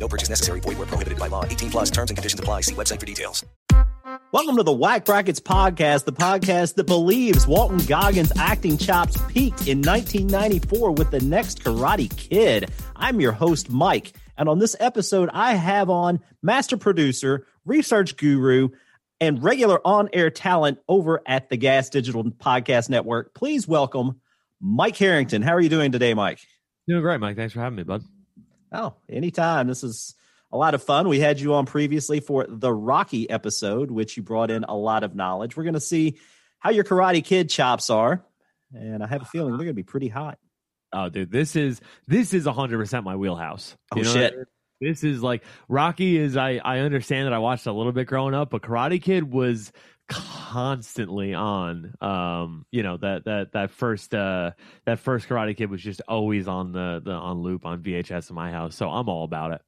No purchase necessary. Void where prohibited by law. 18 plus terms and conditions apply. See website for details. Welcome to the Whack Brackets podcast, the podcast that believes Walton Goggins' acting chops peaked in 1994 with the next Karate Kid. I'm your host, Mike. And on this episode, I have on master producer, research guru, and regular on air talent over at the Gas Digital Podcast Network. Please welcome Mike Harrington. How are you doing today, Mike? Doing great, Mike. Thanks for having me, bud. Oh, anytime. This is a lot of fun. We had you on previously for the Rocky episode, which you brought in a lot of knowledge. We're going to see how your Karate Kid chops are. And I have a feeling they're going to be pretty hot. Oh, dude, this is this is hundred percent my wheelhouse. Oh, shit. This is like Rocky is. I I understand that I watched a little bit growing up, but Karate Kid was constantly on. Um, you know that that that first uh that first Karate Kid was just always on the the on loop on VHS in my house. So I'm all about it.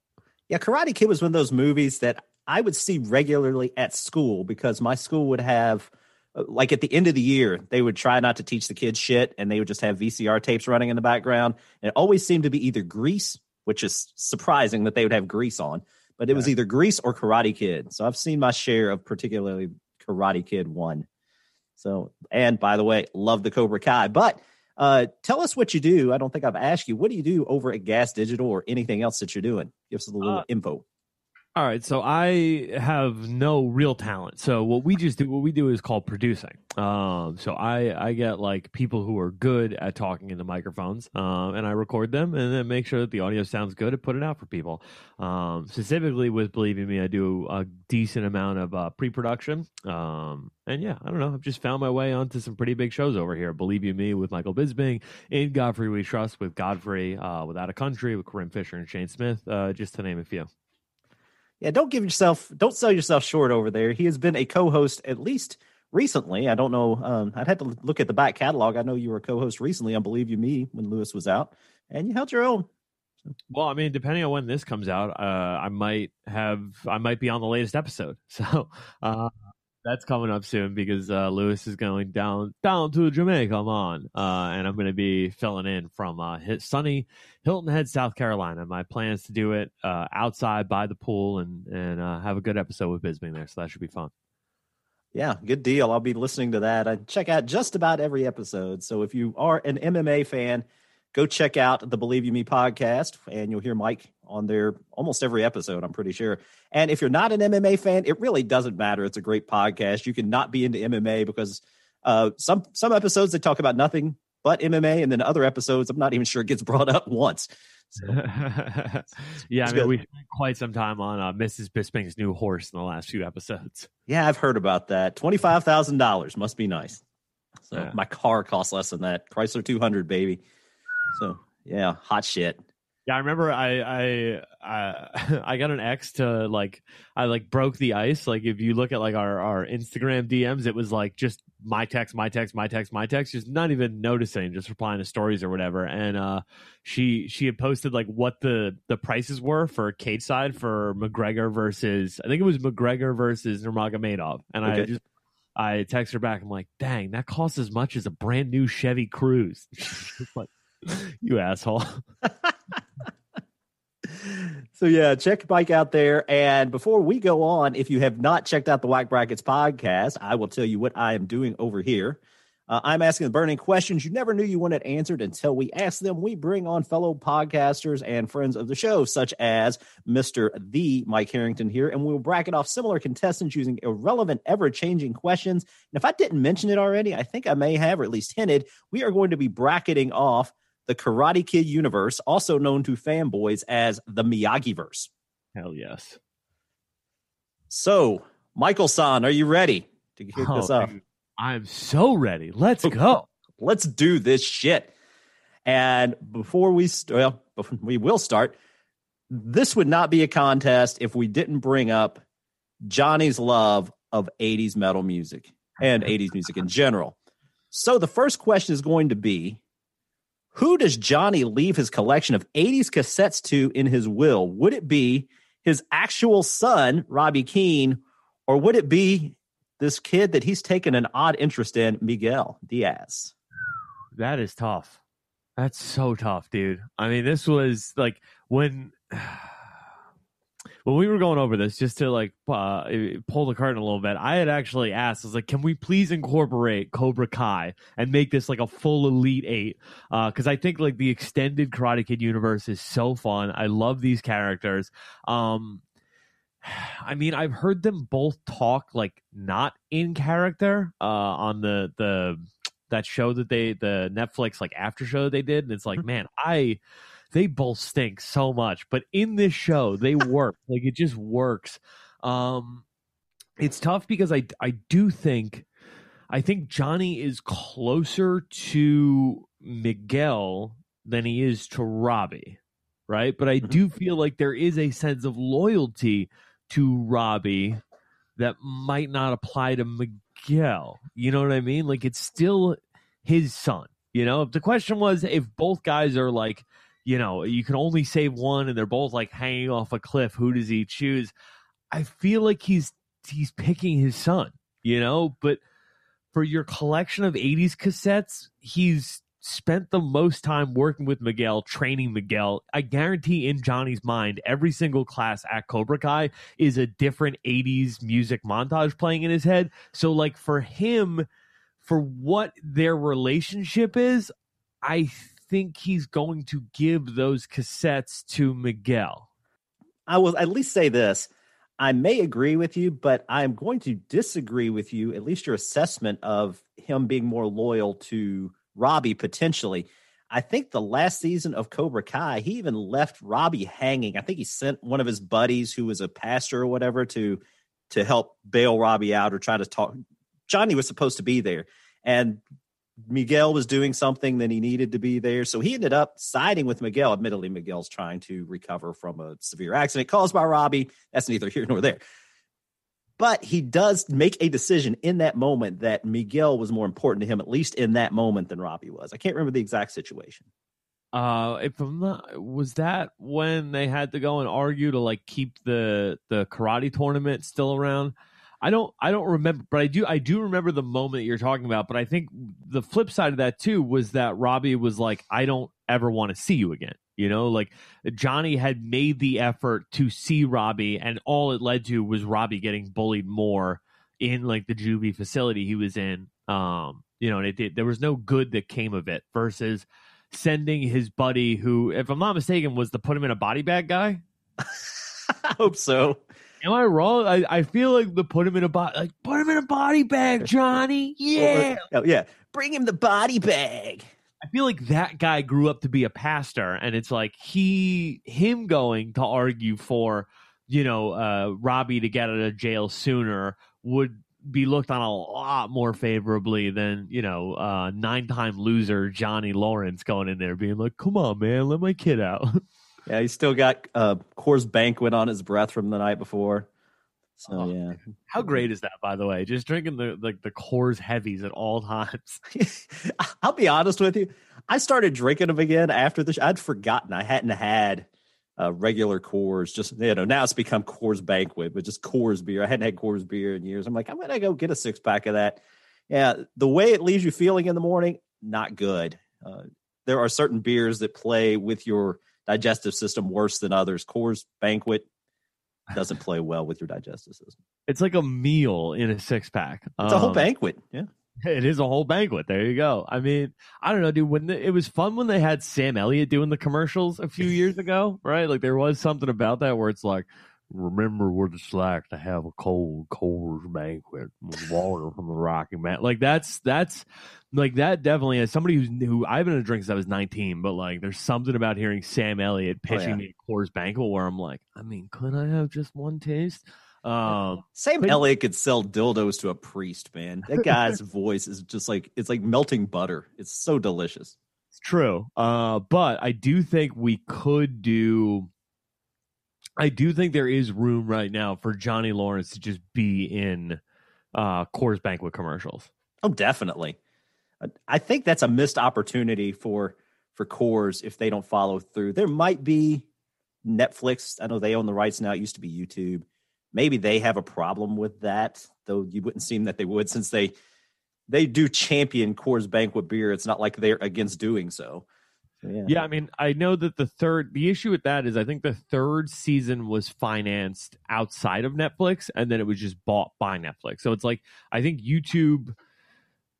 Yeah, Karate Kid was one of those movies that I would see regularly at school because my school would have, uh, like, at the end of the year, they would try not to teach the kids shit and they would just have VCR tapes running in the background. And it always seemed to be either Grease, which is surprising that they would have Grease on, but it was either Grease or Karate Kid. So I've seen my share of particularly Karate Kid 1. So, and by the way, love the Cobra Kai. But uh, tell us what you do. I don't think I've asked you. What do you do over at Gas Digital or anything else that you're doing? Give us a little Uh, info. All right, so I have no real talent. So what we just do, what we do is called producing. Um, so I I get like people who are good at talking into microphones, um, and I record them and then make sure that the audio sounds good and put it out for people. Um, specifically with Believe You Me, I do a decent amount of uh, pre-production. Um, and yeah, I don't know, I've just found my way onto some pretty big shows over here. Believe you me with Michael Bisping, in Godfrey We Trust with Godfrey, uh, Without a Country with Corinne Fisher and Shane Smith, uh, just to name a few. Yeah, don't give yourself, don't sell yourself short over there. He has been a co-host at least recently. I don't know. Um, I'd have to look at the back catalog. I know you were a co-host recently on Believe You Me when Lewis was out, and you held your own. Well, I mean, depending on when this comes out, uh, I might have, I might be on the latest episode. So uh, that's coming up soon because uh, Lewis is going down down to Jamaica, I'm on, uh, and I'm going to be filling in from uh, sunny Hilton Head, South Carolina. My plan is to do it uh, outside by the pool and and uh, have a good episode with Bisping there. So that should be fun. Yeah, good deal. I'll be listening to that. I check out just about every episode. So if you are an MMA fan, go check out the Believe You Me podcast, and you'll hear Mike on there almost every episode. I'm pretty sure. And if you're not an MMA fan, it really doesn't matter. It's a great podcast. You can not be into MMA because uh, some some episodes they talk about nothing but MMA, and then other episodes I'm not even sure it gets brought up once. So, yeah, I mean, good. we spent quite some time on uh, Mrs. Bisping's new horse in the last few episodes. yeah, I've heard about that. Twenty five thousand dollars must be nice. So Yeah. my car costs less than that. Chrysler 200, baby. So yeah, hot shit. Yeah, I remember I I I, I got an ex to like I like broke the ice. Like if you look at like our our Instagram DMs, it was like just my text, my text, my text, my text, just not even noticing, just replying to stories or whatever. And uh she she had posted like what the the prices were for cage side for McGregor versus I think it was McGregor versus Nurmagomedov. And I just I text her back. I'm like, dang, that costs as much as a brand new Chevy Cruze. Like, you asshole. So yeah, check your bike out there. And before we go on, if you have not checked out the Whack Brackets podcast, I will tell you what I am doing over here. Uh, I'm asking the burning questions you never knew you wanted answered until we ask them. We bring on fellow podcasters and friends of the show, such as Mr. The Mike Harrington here, and we'll bracket off similar contestants using irrelevant, ever changing questions. And if I didn't mention it already, I think I may have, or at least hinted, we are going to be bracketing off the Karate Kid universe, also known to fanboys as the Miyagi-verse. Hell yes. So, Michael San, are you ready to kick Oh, this dude, I'm so ready. Let's go. Let's do this shit. And before we st- well, we will start. This would not be a contest if we didn't bring up Johnny's love of 80s metal music and 80s music in general. So the first question is going to be who does Johnny leave his collection of 80s cassettes to in his will? Would it be his actual son, Robbie Keene, or would it be this kid that he's taken an odd interest in, Miguel Diaz? That is tough. That's so tough, dude. I mean, this was like when when we were going over this, just to like uh, pull the curtain a little bit, I had actually asked, I was like, can we please incorporate Cobra Kai and make this like a full Elite Eight? Because uh, I think like the extended Karate Kid universe is so fun. I love these characters. Um, I mean, I've heard them both talk like not in character uh, on the the that show that they the Netflix like after show they did, and it's like, mm-hmm. man, I they both stink so much, but in this show they work. like it just works. Um it's tough because I I do think I think Johnny is closer to Miguel than he is to Robbie, right? But I mm-hmm. do feel like there is a sense of loyalty to Robbie that might not apply to Miguel. You know what I mean? Like it's still his son. You know, if the question was if both guys are like you know, you can only save one and they're both like hanging off a cliff. Who does he choose? I feel like he's he's picking his son, you know, but for your collection of 80s cassettes, he's spent the most time working with Miguel, training Miguel. I guarantee in Johnny's mind, every single class at Cobra Kai is a different 80s music montage playing in his head. So, like, for him, for what their relationship is, I think he's going to give those cassettes to Miguel. I will at least say this. I may agree with you, but I'm going to disagree with you, at least your assessment of him being more loyal to Robbie potentially. I think the last season of Cobra Kai, he even left Robbie hanging. I think he sent one of his buddies who was a pastor or whatever to to help bail Robbie out or try to talk. Johnny was supposed to be there. And Miguel was doing something that he needed to be there. So he ended up siding with Miguel. Admittedly, Miguel's trying to recover from a severe accident caused by Robbie. That's neither here nor there. But he does make a decision in that moment that Miguel was more important to him, at least in that moment, than Robbie was. I can't remember the exact situation. Uh, if I'm not, was that when they had to go and argue to like keep the the karate tournament still around? I don't I don't remember, but I do I do remember the moment you're talking about. But I think the flip side of that too was that Robbie was like, I don't ever want to see you again. You know, like Johnny had made the effort to see Robbie, and all it led to was Robbie getting bullied more in like the juvie facility he was in. Um, you know, and it. There was no good that came of it. Versus sending his buddy, who, if I'm not mistaken, was the put him in a body bag guy. I hope so. Am I wrong? I, I feel like the put him in a body, like put him in a body bag, Johnny. Yeah, oh, yeah. Bring him the body bag. I feel like that guy grew up to be a pastor, and it's like he, him going to argue for, you know, uh, Robbie to get out of jail sooner would be looked on a lot more favorably than you know uh, nine time loser Johnny Lawrence going in there being like, "Come on, man, let my kid out." Yeah, he's still got uh, Coors Banquet on his breath from the night before. So oh, yeah, how great is that? By the way, just drinking the like the Coors heavies at all times. I'll be honest with you. I started drinking them again after this. I'd forgotten I hadn't had uh, regular Coors. Just you know, now it's become Coors Banquet, but just Coors beer. I hadn't had Coors beer in years. I'm like, I'm gonna go get a six pack of that. Yeah, the way it leaves you feeling in the morning, not good. Uh, there are certain beers that play with your digestive system worse than others. Coors Banquet doesn't play well with your digestive system. It's like a meal in a six pack. It's um, a whole um, banquet. Yeah. It is a whole banquet. There you go. I mean, I don't know, dude. When the, it was fun when they had Sam Elliott doing the commercials a few years ago, right? Like there was something about that where it's like, remember what it's like to have a cold Coors banquet with water from the Rocky Mountain. Like that's that's like that definitely as somebody who's who I've been a drink since I was 19, but like there's something about hearing Sam Elliott pitching oh, yeah. me a Coors banquet where I'm like, I mean, could I have just one taste? Um, Sam but, Elliott could sell dildos to a priest, man. That guy's voice is just like it's like melting butter. It's so delicious. It's true. Uh, but I do think we could do I do think there is room right now for Johnny Lawrence to just be in uh Coors Banquet commercials. Oh, definitely. I- think that's a missed opportunity for for Coors if they don't follow through. There might be Netflix. I know they own the rights now. It used to be YouTube. Maybe they have a problem with that, though you wouldn't seem that they would since they they do champion Coors Banquet beer. It's not like they're against doing so. Yeah. Yeah, I mean, I know that the third the issue with that is I think the third season was financed outside of Netflix and then it was just bought by Netflix. So it's like I think YouTube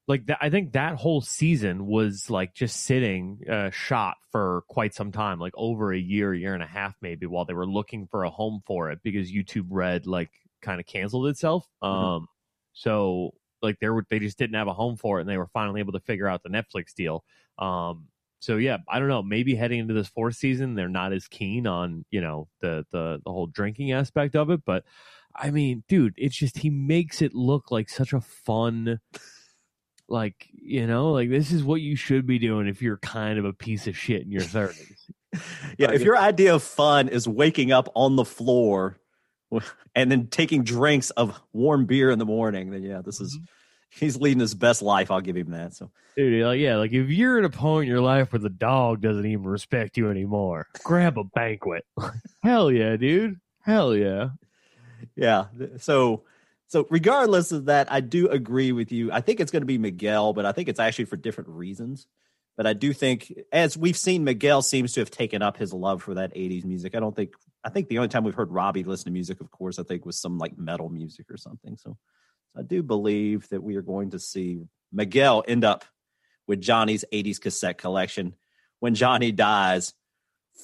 like that I think that whole season was like just sitting uh shot for quite some time, like over a year, year and a half maybe while they were looking for a home for it because YouTube Red like kind of canceled itself. Um so like they were they just didn't have a home for it and they were finally able to figure out the Netflix deal. Um so yeah, I don't know. Maybe heading into this fourth season, they're not as keen on you know the the the whole drinking aspect of it. But I mean, dude, it's just he makes it look like such a fun, like you know, like this is what you should be doing if you're kind of a piece of shit in your thirties. Yeah, if your idea of fun is waking up on the floor and then taking drinks of warm beer in the morning, then yeah, this is mm-hmm. He's leading his best life. I'll give him that. So Dude, like yeah, like if you're at a point in your life where the dog doesn't even respect you anymore, grab a banquet. Hell yeah, dude. Hell yeah. yeah, so so regardless of that, I do agree with you. I think it's going to be Miguel, but I think it's actually for different reasons. But I do think, as we've seen, Miguel seems to have taken up his love for that '80s music. I don't think. I think the only time we've heard Robbie listen to music, of course, I think was some like metal music or something. So I do believe that we are going to see Miguel end up with Johnny's 80s cassette collection when Johnny dies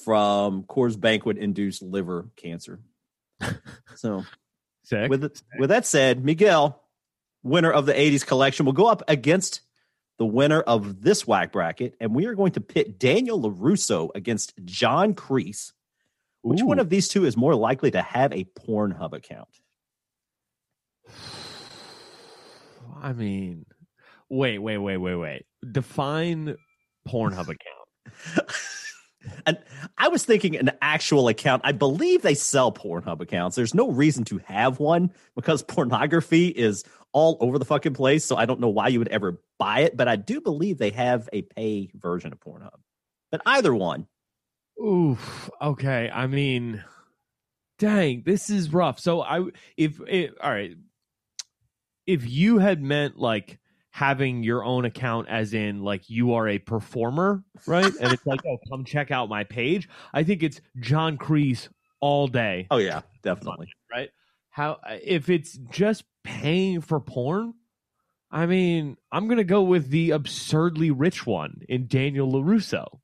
from Coors Banquet induced liver cancer. so Sick. with with that said, Miguel, winner of the 80s collection, will go up against the winner of this whack bracket, and we are going to pit Daniel LaRusso against John Kreese. Which Ooh. one of these two is more likely to have a Pornhub account? I mean, wait, wait, wait, wait, wait. Define Pornhub account. and I was thinking an actual account. I believe they sell Pornhub accounts. There's no reason to have one because pornography is all over the fucking place. So I don't know why you would ever buy it, but I do believe they have a pay version of Pornhub. But either one, Oof. Okay. I mean, dang, this is rough. So I, if it, all right, if you had meant like having your own account, as in like you are a performer, right? and it's like, oh, come check out my page. I think it's John Kreese all day. oh yeah, definitely. right? How if it's just paying for porn? I mean, I'm gonna go with the absurdly rich one in Daniel Larusso.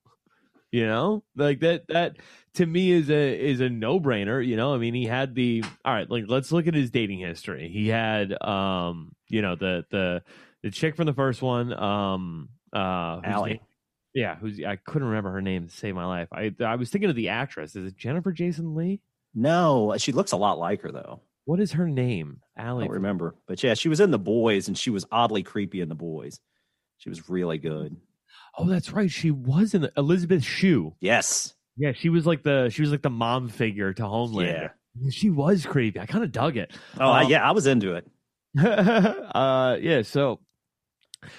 You know, like that. That to me is a is a no brainer. You know, I mean, he had the all right. Like, let's look at his dating history. He had, um, you know, the the the chick from the first one, um, uh, Allie. name- yeah, who's I couldn't remember her name to save my life. I I was thinking of the actress. Is it Jennifer Jason Leigh? No, she looks a lot like her though. What is her name? I Allie. don't remember, but yeah, she was in the boys, and she was oddly creepy in the boys. She was really good. Oh, that's right. She was in the, Elizabeth Shue. Yes, Yeah, she was like the she was like the mom figure to Homelander. Yeah. She was creepy. I kind of dug it. Oh I, Um, yeah, I was into it. uh, yeah. So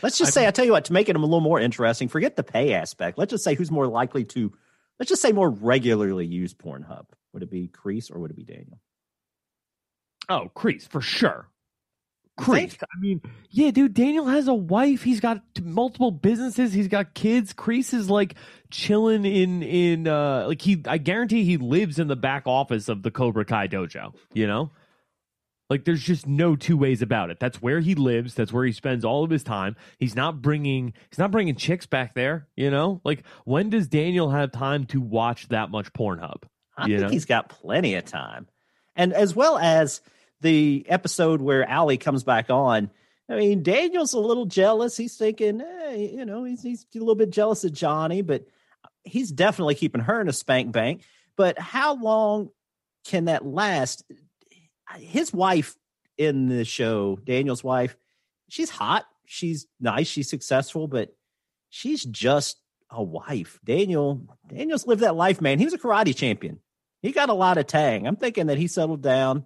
Let's just I- say, I tell you what, to make it a little more interesting, forget the pay aspect. Let's just say who's more likely to, let's just say more regularly use Pornhub. Would it be Kreese or would it be Daniel? Oh, Kreese for sure. Kreese. I mean, yeah, dude. Daniel has a wife. He's got multiple businesses. He's got kids. Kreese is like chilling in in uh like he. I guarantee he lives in the back office of the Cobra Kai dojo. You know, like there's just no two ways about it. That's where he lives. That's where he spends all of his time. He's not bringing. He's not bringing chicks back there. You know, like when does Daniel have time to watch that much Pornhub? I You think know? he's got plenty of time. And as well as the episode where Allie comes back on, I mean, Daniel's a little jealous. He's thinking, hey, you know, he's, he's a little bit jealous of Johnny, but he's definitely keeping her in a spank bank. But how long can that last? His wife in the show, Daniel's wife, she's hot. She's nice. She's successful, but she's just a wife. Daniel, Daniel's lived that life, man. He was a karate champion. he got a lot of tang. I'm thinking that he settled down.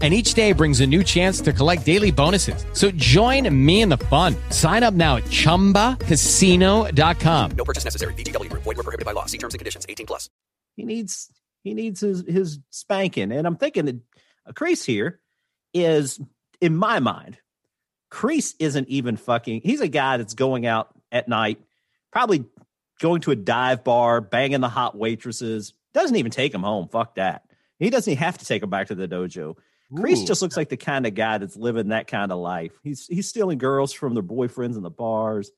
and each day brings a new chance to collect daily bonuses. So join me in the fun. Sign up now at ChumbaCasino.com. No purchase necessary. VGW Group. Void were prohibited by law. See terms and conditions. 18 plus. He needs he needs his his spanking, and I'm thinking that a crease here is in my mind. Kreese isn't even fucking. He's a guy that's going out at night, probably going to a dive bar, banging the hot waitresses. Doesn't even take him home. Fuck that. He doesn't even have to take him back to the dojo. Kreese just looks like the kind of guy that's living that kind of life. He's he's stealing girls from their boyfriends in the bars.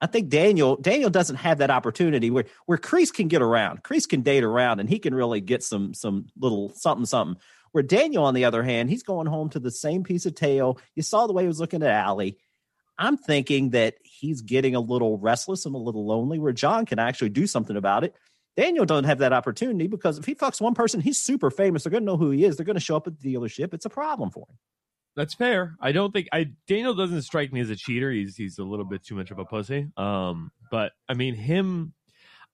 I think Daniel Daniel doesn't have that opportunity where where Kreese can get around. Kreese can date around and he can really get some some little something something. Where Daniel, on the other hand, he's going home to the same piece of tail. You saw the way he was looking at Allie. I'm thinking that he's getting a little restless and a little lonely. Where John can actually do something about it. Daniel doesn't have that opportunity because if he fucks one person, he's super famous. They're going to know who he is. They're going to show up at the dealership. It's a problem for him. That's fair. I don't think I Daniel doesn't strike me as a cheater. He's he's a little bit too much of a pussy. Um, but I mean him.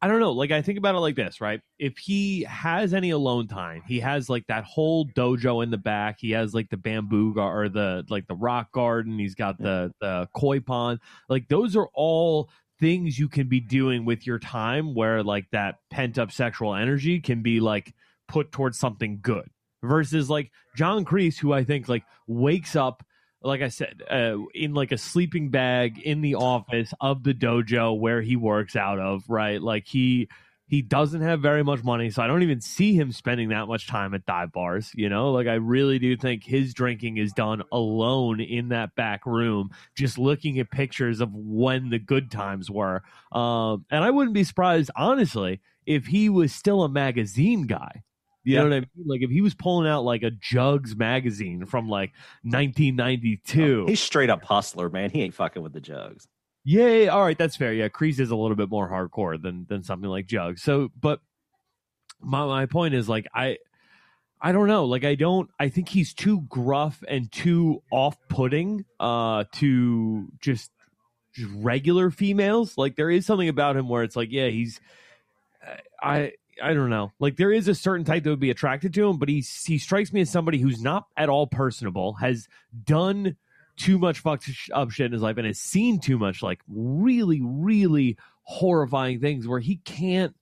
I don't know. Like I think about it like this, right? If he has any alone time, he has like that whole dojo in the back. He has like the bamboo gar- or the like the rock garden. He's got the the koi pond. Like those are all things you can be doing with your time where like that pent up sexual energy can be like put towards something good versus like John Kreese, who I think like wakes up, like I said, uh, in like a sleeping bag in the office of the dojo where he works out of, right? Like he he doesn't have very much money, so I don't even see him spending that much time at dive bars. You know, like I really do think his drinking is done alone in that back room, just looking at pictures of when the good times were. Um, and I wouldn't be surprised, honestly, if he was still a magazine guy. You Yeah. know what I mean? Like if he was pulling out like a Jugs magazine from like 1992. He's straight up hustler, man. He ain't fucking with the jugs. Yeah, yeah, all right, that's fair. Yeah, Kreese is a little bit more hardcore than than something like Jug. So, but my my point is like I I don't know. Like I don't I think he's too gruff and too off-putting uh to just just regular females. Like there is something about him where it's like, yeah, he's I I don't know. Like there is a certain type that would be attracted to him, but he he strikes me as somebody who's not at all personable, has done too much fucked up shit in his life, and has seen too much like really, really horrifying things where he can't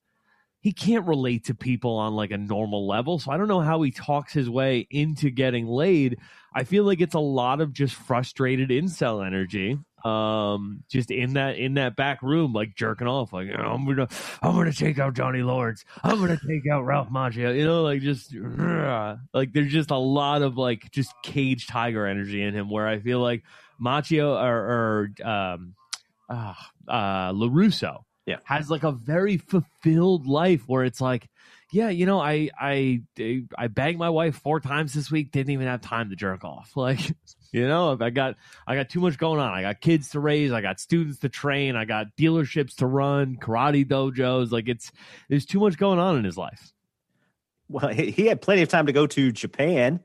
he can't relate to people on like a normal level. So I don't know how he talks his way into getting laid. I feel like it's a lot of just frustrated incel energy. Um, just in that in that back room, like jerking off, like "Oh, I'm gonna I'm gonna take out Johnny Lawrence. I'm gonna take out Ralph Macchio. You know, like just like there's just a lot of like just cage tiger energy in him. Where I feel like Macchio or, or um, uh, uh, Larusso Yeah. has like a very fulfilled life where it's like, yeah, you know, I I I banged my wife four times this week. Didn't even have time to jerk off. Like, you know, if I got I got too much going on. I got kids to raise. I got students to train. I got dealerships to run. Karate dojos. Like, it's there's too much going on in his life. Well, he, had plenty of time to go to Japan,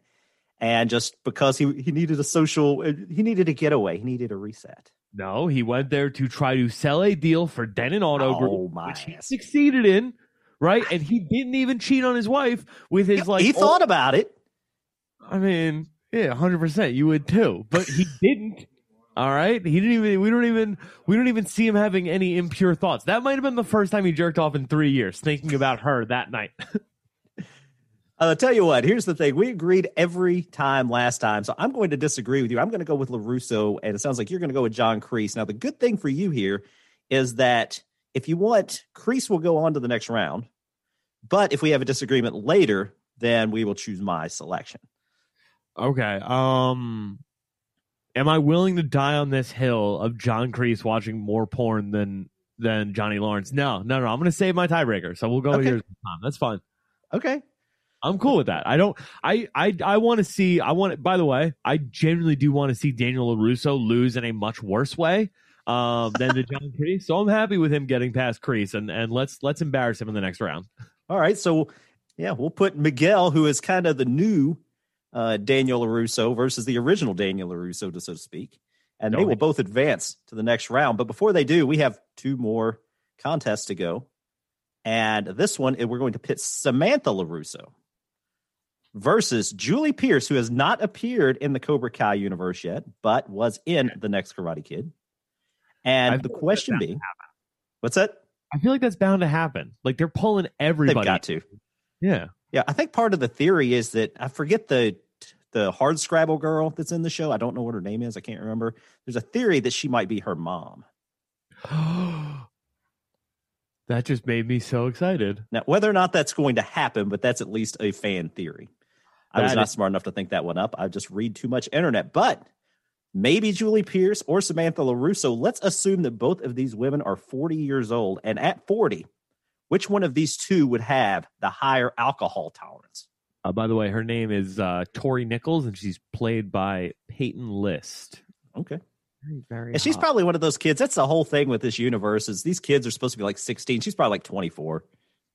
and just because he he needed a social, he needed a getaway, he needed a reset. No, he went there to try to sell a deal for Denon Auto Oh, Group, which he ass. succeeded in. Right, and he didn't even cheat on his wife with his like. he thought about it. I mean, yeah, hundred percent. You would too, but he didn't. All right, he didn't even. We don't even. We don't even see him having any impure thoughts. That might have been the first time he jerked off in three years, thinking about her that night. Uh, I'll tell you what. Here's the thing: we agreed every time last time, so I'm going to disagree with you. I'm going to go with Larusso, and it sounds like you're going to go with John Kreese. Now, the good thing for you here is that if you want, Kreese will go on to the next round. But if we have a disagreement later, then we will choose my selection. Okay. Um, am I willing to die on this hill of John Kreese watching more porn than than Johnny Lawrence? No, no, no. I'm going to save my tiebreaker, so we'll go with Okay. yours. time. That's fine. Okay. I'm cool with that. I don't. I I I want to see. I want. By the way, I genuinely do want to see Daniel Larusso lose in a much worse way. um, than to John Kreese. So I'm happy with him getting past Kreese, and and let's let's embarrass him in the next round. All right, so yeah, we'll put Miguel, who is kind of the new uh, Daniel Larusso versus the original Daniel Larusso, so to speak, and they will both advance to the next round. But before they do, we have two more contests to go, and this one we're going to pit Samantha Larusso versus Julie Pierce, who has not appeared in the Cobra Kai universe yet, but was in the next Karate Kid. And the question being, what's that? I feel like that's bound to happen. Like they're pulling everybody. They've got to. Yeah. Yeah, I think part of the theory is that I forget the the hard scrabble girl that's in the show. I don't know what her name is. I can't remember. There's a theory that she might be her mom. that just made me so excited. Now, whether or not that's going to happen, but that's at least a fan theory. I was not is- smart enough to think that one up. I just read too much internet. But maybe Julie Pierce or Samantha LaRusso. Let's assume that both of these women are 40 years old. And at 40, which one of these two would have the higher alcohol tolerance? Uh, by the way, her name is uh, Tori Nichols, and she's played by Peyton List. Okay. Very, very. And she's hot. probably one of those kids. That's the whole thing with this universe is these kids are supposed to be like 16. She's probably like 24.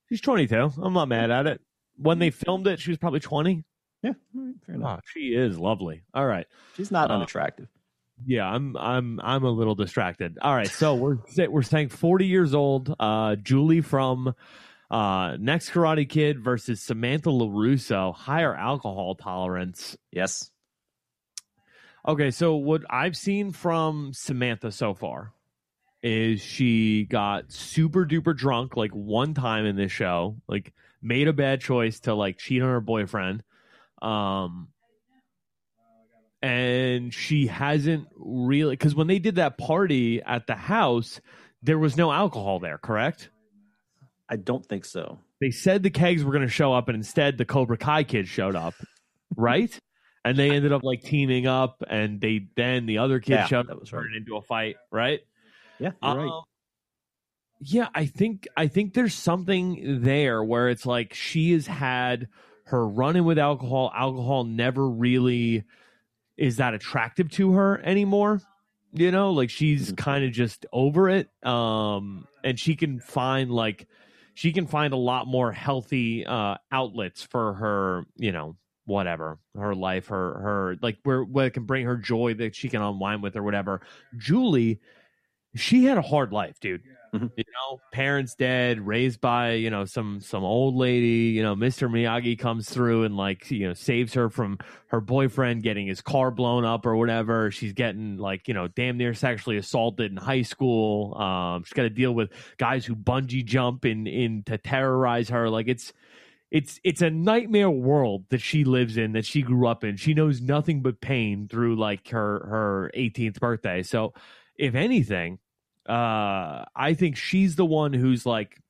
she's 22. I'm not mad at it. When they filmed it, she was probably 20. Yeah, fair enough. Oh, she is lovely. All right. She's not Uh, unattractive. Yeah, I'm I'm I'm a little distracted. All right, so we're we're saying 40 years old. Uh, Julie from uh, Next Karate Kid versus Samantha Larusso, higher alcohol tolerance. Yes. Okay, so what I've seen from Samantha so far is she got super duper drunk like one time in this show, like made a bad choice to like cheat on her boyfriend. Um and she hasn't really cuz when they did that party at the house, there was no alcohol there, correct? I don't think so. they said the kegs were going to show up and instead the cobra kai kids showed up right and they ended up like teaming up and they then the other kid Yeah, showed that up was right. turned into a fight right Yeah, you're right. Um, yeah i think i think there's something there where it's like she has had her run-in with alcohol alcohol never really is that attractive to her anymore you know like she's Mhm. kind of just over it um and she can find like she can find a lot more healthy uh outlets for her you know whatever her life her her like where where it can bring her joy that she can unwind with or whatever. Julie she had a hard life dude Mhm. you know parents dead raised by you know some some old lady you know mr miyagi comes through and like you know saves her from her boyfriend getting his car blown up or whatever. She's getting like you know damn near sexually assaulted in high school. Um she's got to deal with guys who bungee jump in in to terrorize her. Like it's it's it's a nightmare world that she lives in that she grew up in. She knows nothing but pain through like her her 18th birthday. So if anything uh i think she's the one who's like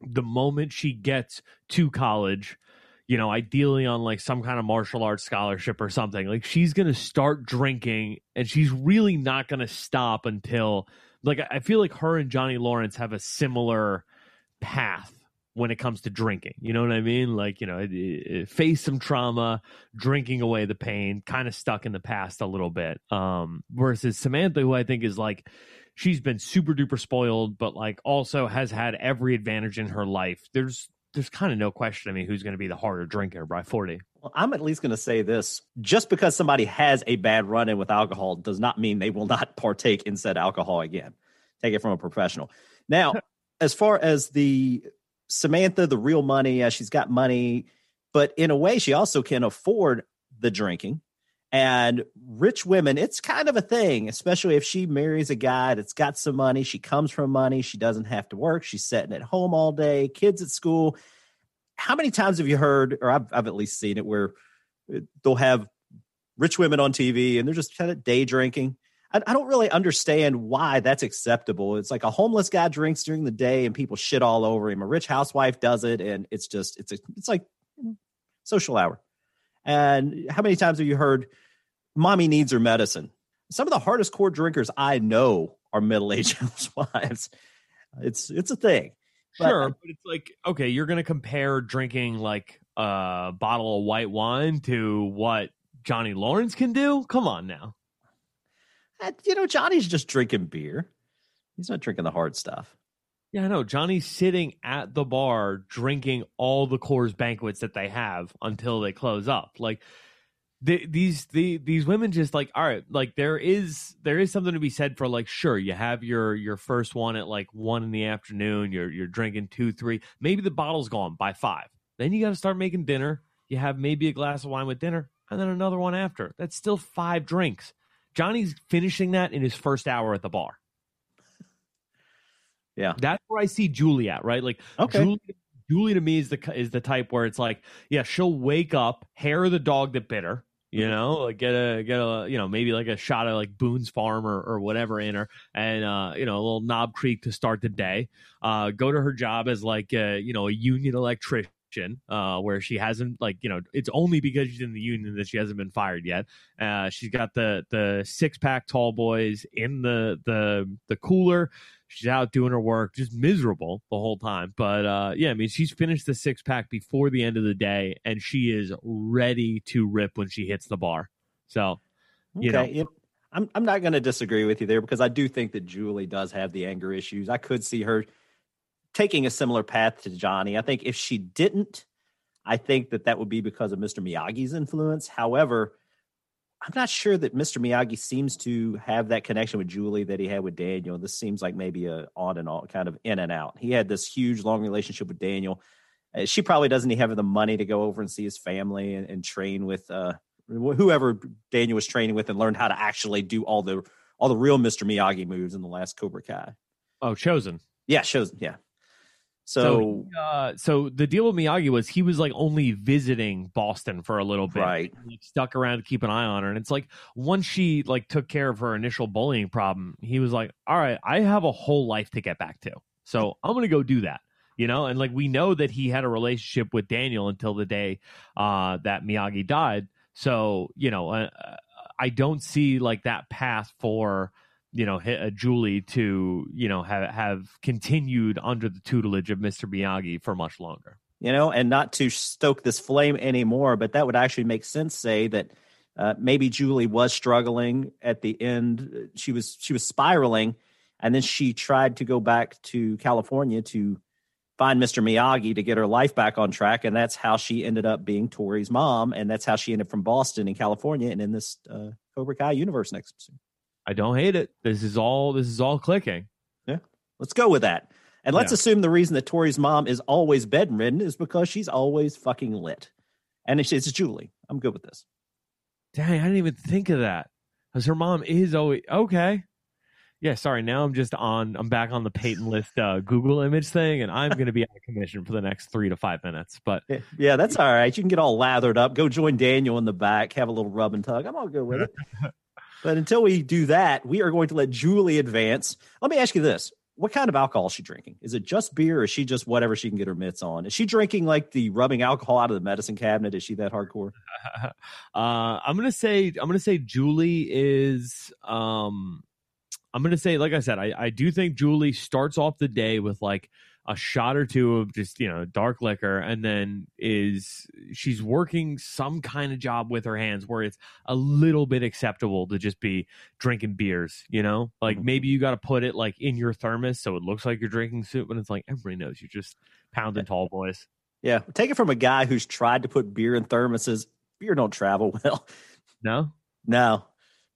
the moment she gets to college you know ideally on like some kind of martial arts scholarship or something like she's gonna start drinking and she's really not gonna stop until like i I feel like her and johnny lawrence have a similar path when it comes to drinking you know what i mean? Like you know it, it, face some trauma drinking away the pain kind of stuck in the past a little bit um versus samantha who i think is like she's been super duper spoiled but like also has had every advantage in her life there's there's kind of no question i mean who's going to be the harder drinker by 40 Well, I'm at least going to say this: just because somebody has a bad run-in with alcohol does not mean they will not partake in said alcohol again. Take it from a professional. Now, as far as the Samantha, the real money, yeah, she's got money, but in a way, she also can afford the drinking. And rich women, it's kind of a thing, especially if she marries a guy that's got some money. She comes from money. She doesn't have to work. She's sitting at home all day, kids at school. How many times have you heard, or I've, I've at least seen it, where uh, they'll have rich women on TV and they're just kind of day drinking? I, I don't really understand why that's acceptable. It's like a homeless guy drinks during the day and people shit all over him. A rich housewife does it, and it's just it's a, it's like social hour. And how many times have you heard, "Mommy needs her medicine"? Some of the hardest core drinkers I know are middle aged housewives. It's it's a thing. But- sure but it's like okay you're going to compare drinking like a bottle of white wine to what johnny lawrence can do come on now You know, Johnny's just drinking beer. He's not drinking the hard stuff. Yeah, I know. Johnny's sitting at the bar drinking all the Coors banquets that they have until they close up. Like the, these the these women just like all right, like there is there is something to be said for like sure you have your your first one at like one in the afternoon. You're you're drinking two three. Maybe the bottle's gone by five. Then you got to start making dinner. You have maybe a glass of wine with dinner, and then another one after. That's still five drinks. Johnny's finishing that in his first hour at the bar. Yeah. That's where I see Julie at, right? Like Okay. Julie, Julie to me is the is the type where it's like, yeah, she'll wake up, hair of the dog that bit her, you know, like get a get a you know maybe like a shot of like Boone's Farm or, or whatever in her, and uh, you know a little Knob Creek to start the day. Uh, go to her job as like a, you know a union electrician. Uh, where she hasn't like you know it's only because she's in the union that she hasn't been fired yet. Uh, she's got the the six pack tall boys in the the the cooler. She's out doing her work, just miserable the whole time. But uh, yeah, I mean, she's finished the six pack before the end of the day, and she is ready to rip when she hits the bar. So, you know, yep. I'm I'm not going to disagree with you there because I do think that Julie does have the anger issues. I could see her taking a similar path to Johnny. I think if she didn't, I think that that would be because of Mr. Miyagi's influence. However, I'm not sure that Mr. Miyagi seems to have that connection with Julie that he had with Daniel. This seems like maybe a on and on kind of in and out. He had this huge long relationship with Daniel. Uh, she probably doesn't even have the money to go over and see his family and, and train with uh, whoever Daniel was training with and learned how to actually do all the all the real Mr. Miyagi moves in the last Cobra Kai. oh, Chozen. Yeah, Chozen. Yeah. So, So, uh, so the deal with Miyagi was he was like only visiting Boston for a little bit, right. Like, stuck around to keep an eye on her. And it's like once she like took care of her initial bullying problem, he was like, "All right, I have a whole life to get back to, so I'm gonna go do that." You know, and like we know that he had a relationship with Daniel until the day uh, that Miyagi died. So you know, uh, I don't see like that path for you know uh, Julie to you know have have continued under the tutelage of Mr. Miyagi for much longer. you know, and not to stoke this flame anymore, but that would actually make sense. Say that uh, maybe Julie was struggling at the end. She was she was spiraling, and then she tried to go back to California to find Mr. Miyagi to get her life back on track, and that's how she ended up being Tori's mom, and that's how she ended from Boston in California and in this uh, Cobra Kai universe next. Soon. I don't hate it. This is all this is all clicking. Yeah. Let's go with that. And let's Yeah. assume the reason that Tori's mom is always bedridden is because she's always fucking lit. And it's, it's Julie. I'm good with this. Dang, I didn't even think of that. Because her mom is always okay. Yeah, sorry. Now I'm just on. I'm back on the Peyton list uh, Google image thing, and I'm going to be out of commission for the next three to five minutes. But Yeah, yeah, that's all right. You can get all lathered up, go join Daniel in the back, have a little rub and tug. I'm all good with it. but until we do that, we are going to let Julie advance. Let me ask you this. What kind of alcohol is she drinking? Is it just beer or is she just whatever she can get her mitts on? Is she drinking like the rubbing alcohol out of the medicine cabinet? Is she that hardcore? uh, I'm gonna say I'm gonna say Julie is. Um, I'm gonna say, like I said, I, I do think Julie starts off the day with like a shot or two of just you know dark liquor, and then is she's working some kind of job with her hands where it's a little bit acceptable to just be drinking beers. You know, like Mhm. maybe you got to put it like in your thermos so it looks like you're drinking soup, but it's like everybody knows you're just pounding tall boys. Yeah. Take it from a guy who's tried to put beer in thermoses. Beer don't travel well. No, No,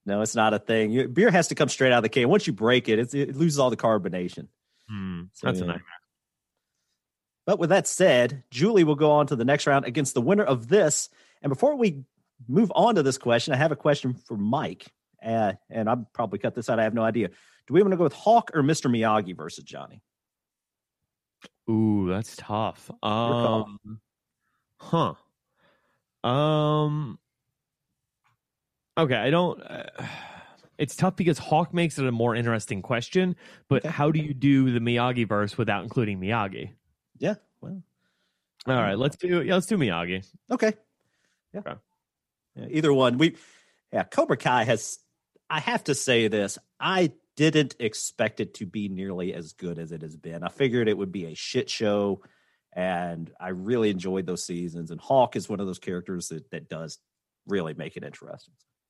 no, it's not a thing. Beer has to come straight out of the can. Once you break it, it's, it loses all the carbonation. Hmm, So, that's a nightmare. But with that said, Julie will go on to the next round against the winner of this. And before we move on to this question, I have a question for Mike. Uh, and I'll probably cut this out. I have no idea. Do we want to go with Hawk or Mr. Miyagi versus Johnny? Ooh, that's tough. Um, huh. Um. Okay, I don't. Uh, it's tough because Hawk makes it a more interesting question. But Okay. how do you do the Miyagi verse without including Miyagi? Yeah. Well, All right, let's do. Yeah, let's do Miyagi. okay. Yeah. Okay. Yeah, Either one. We, yeah, Cobra Kai has, I have to say this. I didn't expect it to be nearly as good as it has been. I figured it would be a shit show. And I really enjoyed those seasons. And Hawk is one of those characters that, that does really make it interesting.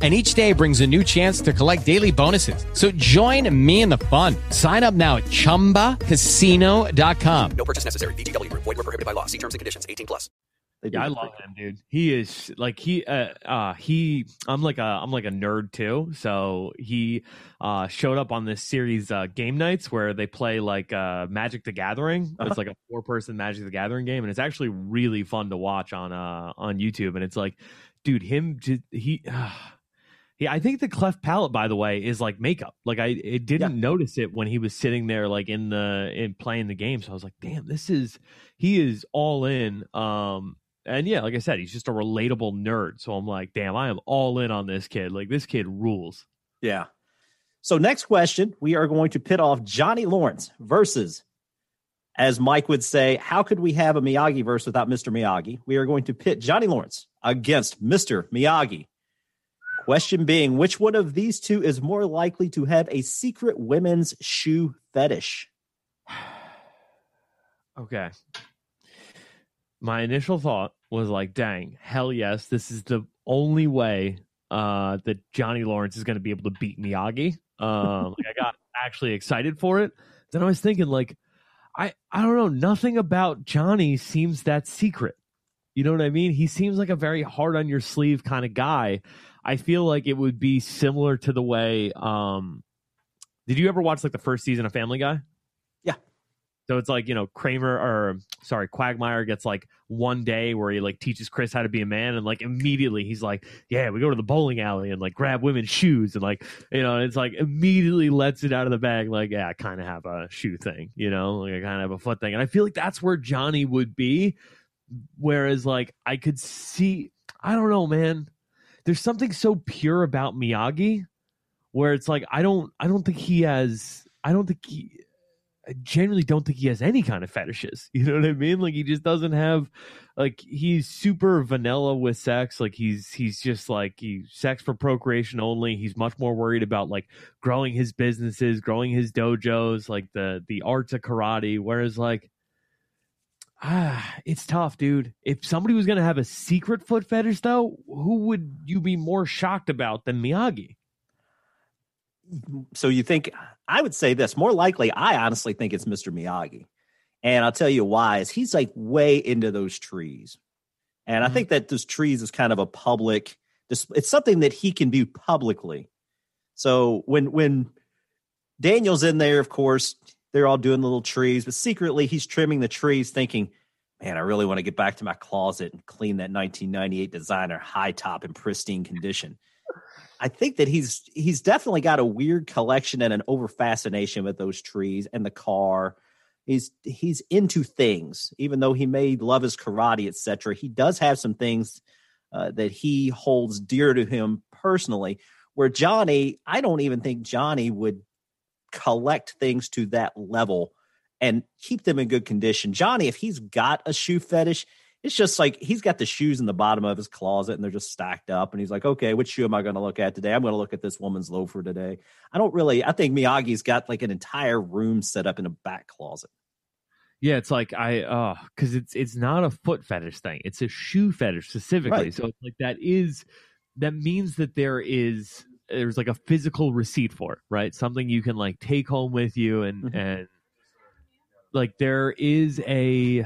and each day brings a new chance to collect daily bonuses. So join me in the fun. Sign up now at ChumbaCasino.com. No purchase necessary. VGW Group. Void were prohibited by law. See terms and conditions. 18 plus. Yeah, I love him, dude. He is like he uh, uh he I'm like a I'm like a nerd too. So he uh showed up on this series uh game nights where they play like uh Magic the Gathering. Uh-huh. It's like a four person Magic the Gathering game and it's actually really fun to watch on uh on YouTube and it's like dude him he uh, yeah, I think the cleft palate, by the way, is like makeup. Like I it didn't notice it when he was sitting there, like in the in playing the game. So I was like, damn, this is he is all in. Um, and yeah, like I said, he's just a relatable nerd. So I'm like, damn, I am all in on this kid. Like this kid rules. Yeah. So next question, we are going to pit off Johnny Lawrence versus, as Mike would say, how could we have a Miyagi verse without Mr. Miyagi? We are going to pit Johnny Lawrence against Mr. Miyagi. Question being, which one of these two is more likely to have a secret women's shoe fetish? Okay. My initial thought was like, dang, hell yes, this is the only way uh, that Johnny Lawrence is going to be able to beat Miyagi. Um, like I got actually excited for it. Then I was thinking, like, I I don't know, nothing about Johnny seems that secret. You know what I mean? He seems like a very hard on your sleeve kind of guy. I feel like it would be similar to the way. Um, did you ever watch like the first season of Family Guy? Yeah. So it's like you know Kramer or sorry Quagmire gets like one day where he like teaches Chris how to be a man, and like immediately he's like, yeah, we go to the bowling alley and like grab women's shoes, and like you know it's like immediately lets it out of the bag, like yeah, I kind of have a shoe thing, you know, like I kind of have a foot thing, and I feel like that's where Johnny would be, whereas like I could see, I don't know, man, there's something so pure about Miyagi, where it's like I don't, I don't think he has, I don't think he. I genuinely don't think he has any kind of fetishes. You know what I mean? Like he just doesn't have like he's super vanilla with sex. Like he's he's just like he sex for procreation only. He's much more worried about like growing his businesses, growing his dojos, like the the arts of karate. Whereas like ah, it's tough, dude. If somebody was gonna have a secret foot fetish though, who would you be more shocked about than Miyagi? So you think I would say this more likely? I honestly think it's Mr. Miyagi, and I'll tell you why. Is he's like way into those trees, and I Mhm. think that those trees is kind of a public. It's something that he can do publicly. So when when Daniel's in there, of course, they're all doing little trees, but secretly he's trimming the trees, thinking, "Man, I really want to get back to my closet and clean that 1998 designer high top in pristine condition." I think that he's he's definitely got a weird collection and an over fascination with those trees and the car. He's he's into things, even though he may love his karate, etc. He does have some things uh, that he holds dear to him personally. Where Johnny, I don't even think Johnny would collect things to that level and keep them in good condition. Johnny, if he's got a shoe fetish, it's just like he's got the shoes in the bottom of his closet and they're just stacked up. And he's like, okay, which shoe am I going to look at today? I'm going to look at this woman's loafer today. I don't really, I think Miyagi's got like an entire room set up in a back closet. Yeah, it's like I uh because it's it's not a foot fetish thing. It's a shoe fetish specifically. Right. So it's like that is that means that there is there's like a physical receipt for it, right? Something you can like take home with you and Mhm. and like there is a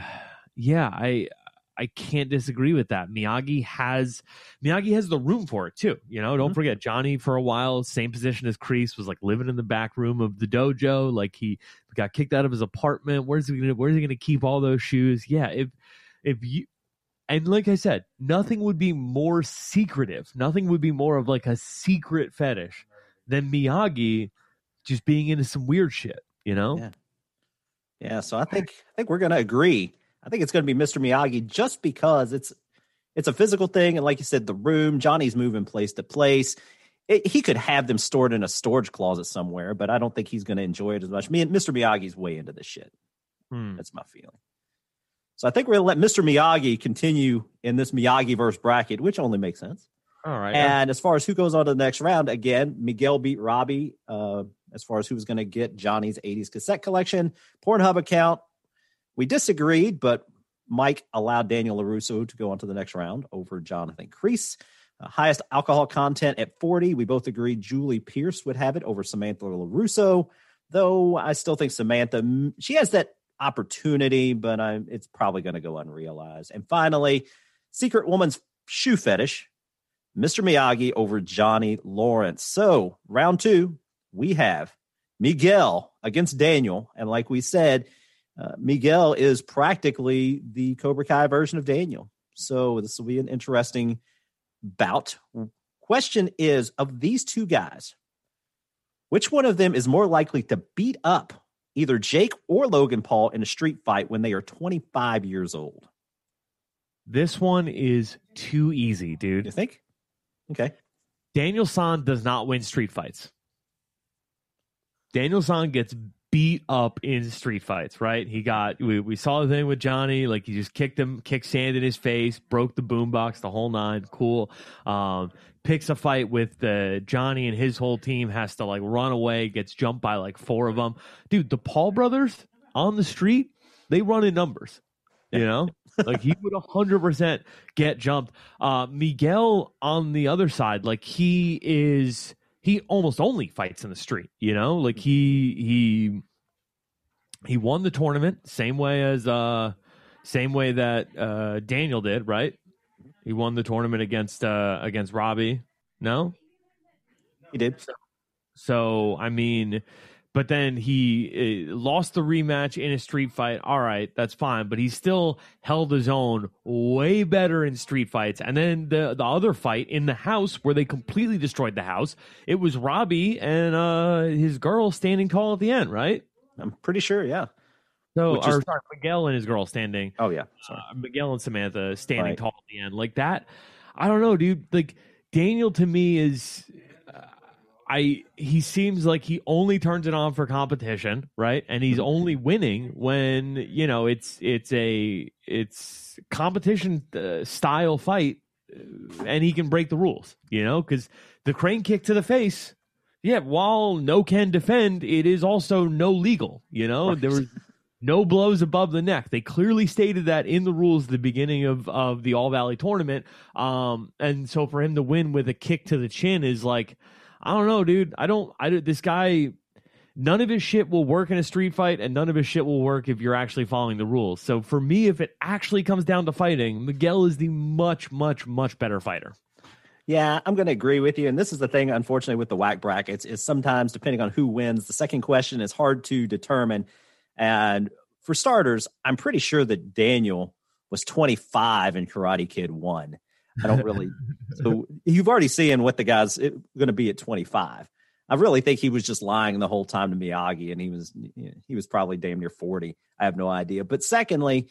yeah, I I can't disagree with that. Miyagi has Miyagi has the room for it too. You know, don't Mhm. forget Johnny for a while, same position as Kreese, was like living in the back room of the dojo. Like he got kicked out of his apartment. Where's he gonna Where's he gonna keep all those shoes? Yeah, if if you and like I said, nothing would be more secretive. Nothing would be more of like a secret fetish than Miyagi just being into some weird shit, you know? Yeah. Yeah, so I think I think we're going to agree. I think it's going to be Mr. Miyagi just because it's it's a physical thing, and like you said, the room. Johnny's moving place to place. It, he could have them stored in a storage closet somewhere, but I don't think he's going to enjoy it as much. Me and Mr. Miyagi's way into this shit. Hmm. That's my feeling. So I think we're going to let Mr. Miyagi continue in this Miyagi verse bracket, which only makes sense. All right. And as far as who goes on to the next round, again, Miguel beat Robbie uh, as far as who was going to get Johnny's 80s cassette collection, Pornhub account. We disagreed, but Mike allowed Daniel LaRusso to go on to the next round over Jonathan Kreese. Uh, highest alcohol content at 40. We both agreed Julie Pierce would have it over Samantha LaRusso, though I still think Samantha, she has that opportunity, but I'm, it's probably going to go unrealized. And finally, Secret Woman's shoe fetish, Mr. Miyagi over Johnny Lawrence. So, round two, we have Miguel against Daniel. And like we said, uh, Miguel is practically the Cobra Kai version of Daniel. So, this will be an interesting bout. Question is of these two guys, which one of them is more likely to beat up either Jake or Logan Paul in a street fight when they are 25 years old? this one is too easy, dude. You think? Okay. Daniel San does not win street fights. Daniel San gets beat up in street fights, right? He got we, we saw the thing with Johnny, like he just kicked him, kicked sand in his face, broke the boombox, the whole nine. Cool. Um, picks a fight with the Johnny and his whole team has to like run away, gets jumped by like four of them. Dude, the Paul brothers on the street, they run in numbers. You know, like he would hundred percent get jumped. Uh, Miguel on the other side, like he is, he almost only fights in the street. You know, like he he he won the tournament same way as uh same way that uh Daniel did, right? He won the tournament against uh against Robbie. No, He did. so I mean, but then he uh, lost the rematch in a street fight. All right, that's fine, but he still held his own way better in street fights. And then the the other fight in the house where they completely destroyed the house, it was Robbie and uh his girl standing tall at the end, right? I'm pretty sure. Yeah. So, Which is- or sorry, Miguel and his girl standing Oh, yeah. Sorry. uh, Miguel and Samantha standing Right. tall at the end like that. I don't know, dude. Like Daniel to me is, uh, I he seems like he only turns it on for competition, right? And he's only winning when you know it's it's a it's competition uh, style fight, uh, and he can break the rules, you know, because the crane kick to the face. Yeah, while no can defend, it is also no legal. You know, Right. there was no blows above the neck. They clearly stated that in the rules at the beginning of, of the All Valley tournament. Um, and so for him to win with a kick to the chin is like, I don't know, dude. I don't, I this guy, none of his shit will work in a street fight and none of his shit will work if you're actually following the rules. So for me, if it actually comes down to fighting, Miguel is the much, much, much better fighter. Yeah, I'm going to agree with you. And this is the thing, unfortunately, with the whack brackets is sometimes depending on who wins, the second question is hard to determine. And for starters, I'm pretty sure that Daniel was 25 and Karate Kid one. I don't really. so you've already seen what the guy's going to be at 25. I really think he was just lying the whole time to Miyagi, and he was you know, he was probably damn near 40. I have no idea. But secondly,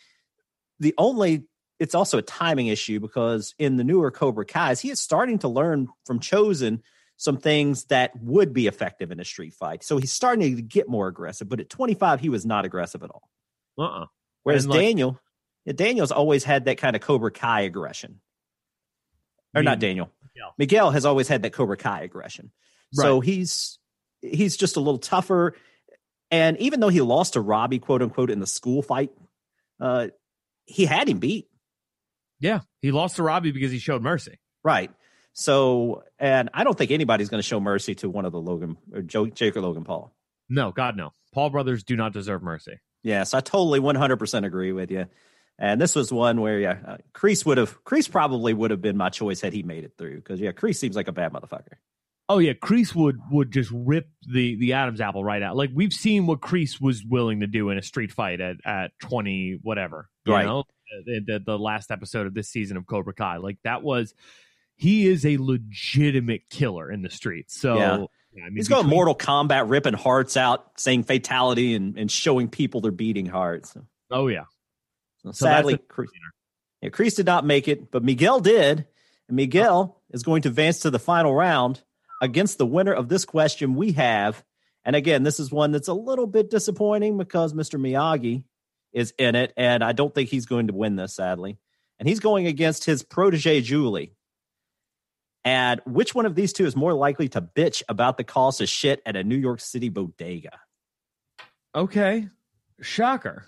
the only it's also a timing issue because in the newer Cobra Kai's, he is starting to learn from Chozen some things that would be effective in a street fight. So he's starting to get more aggressive. But at 25, he was not aggressive at all. Uh-uh. Whereas like- Daniel, Daniel's always had that kind of Cobra Kai aggression. Or not Daniel. Miguel. Miguel has always had that Cobra Kai aggression. So he's he's just a little tougher. And even though he lost to Robbie, quote unquote, in the school fight, uh, he had him beat. Yeah. He lost to Robbie because he showed mercy. Right. So, and I don't think anybody's going to show mercy to one of the Logan or Joe, Jake or Logan Paul. No, God, no. Paul brothers do not deserve mercy. Yes, I totally 100% agree with you. And this was one where, yeah, uh, Kreese would have, Kreese probably would have been my choice had he made it through. Because, yeah, Kreese seems like a bad motherfucker. Oh yeah, Kreese would would just rip the the Adam's apple right out. Like we've seen what Kreese was willing to do in a street fight at at twenty whatever. You Right. know, the, the the last episode of this season of Cobra Kai. Like that was, he is a legitimate killer in the streets. So Yeah. I mean, He's going between- Mortal Kombat, ripping hearts out, saying fatality, and, and showing people they're beating hearts. Oh yeah, So sadly, that's Kreese, yeah, Kreese did not make it, but Miguel did. And Miguel is going to advance to the final round against the winner of this question we have. And again, this is one that's a little bit disappointing because Mr. Miyagi is in it, and I don't think he's going to win this, sadly. And he's going against his protege, Julie. And which one of these two is more likely to bitch about the cost of shit at a New York City bodega? okay, shocker.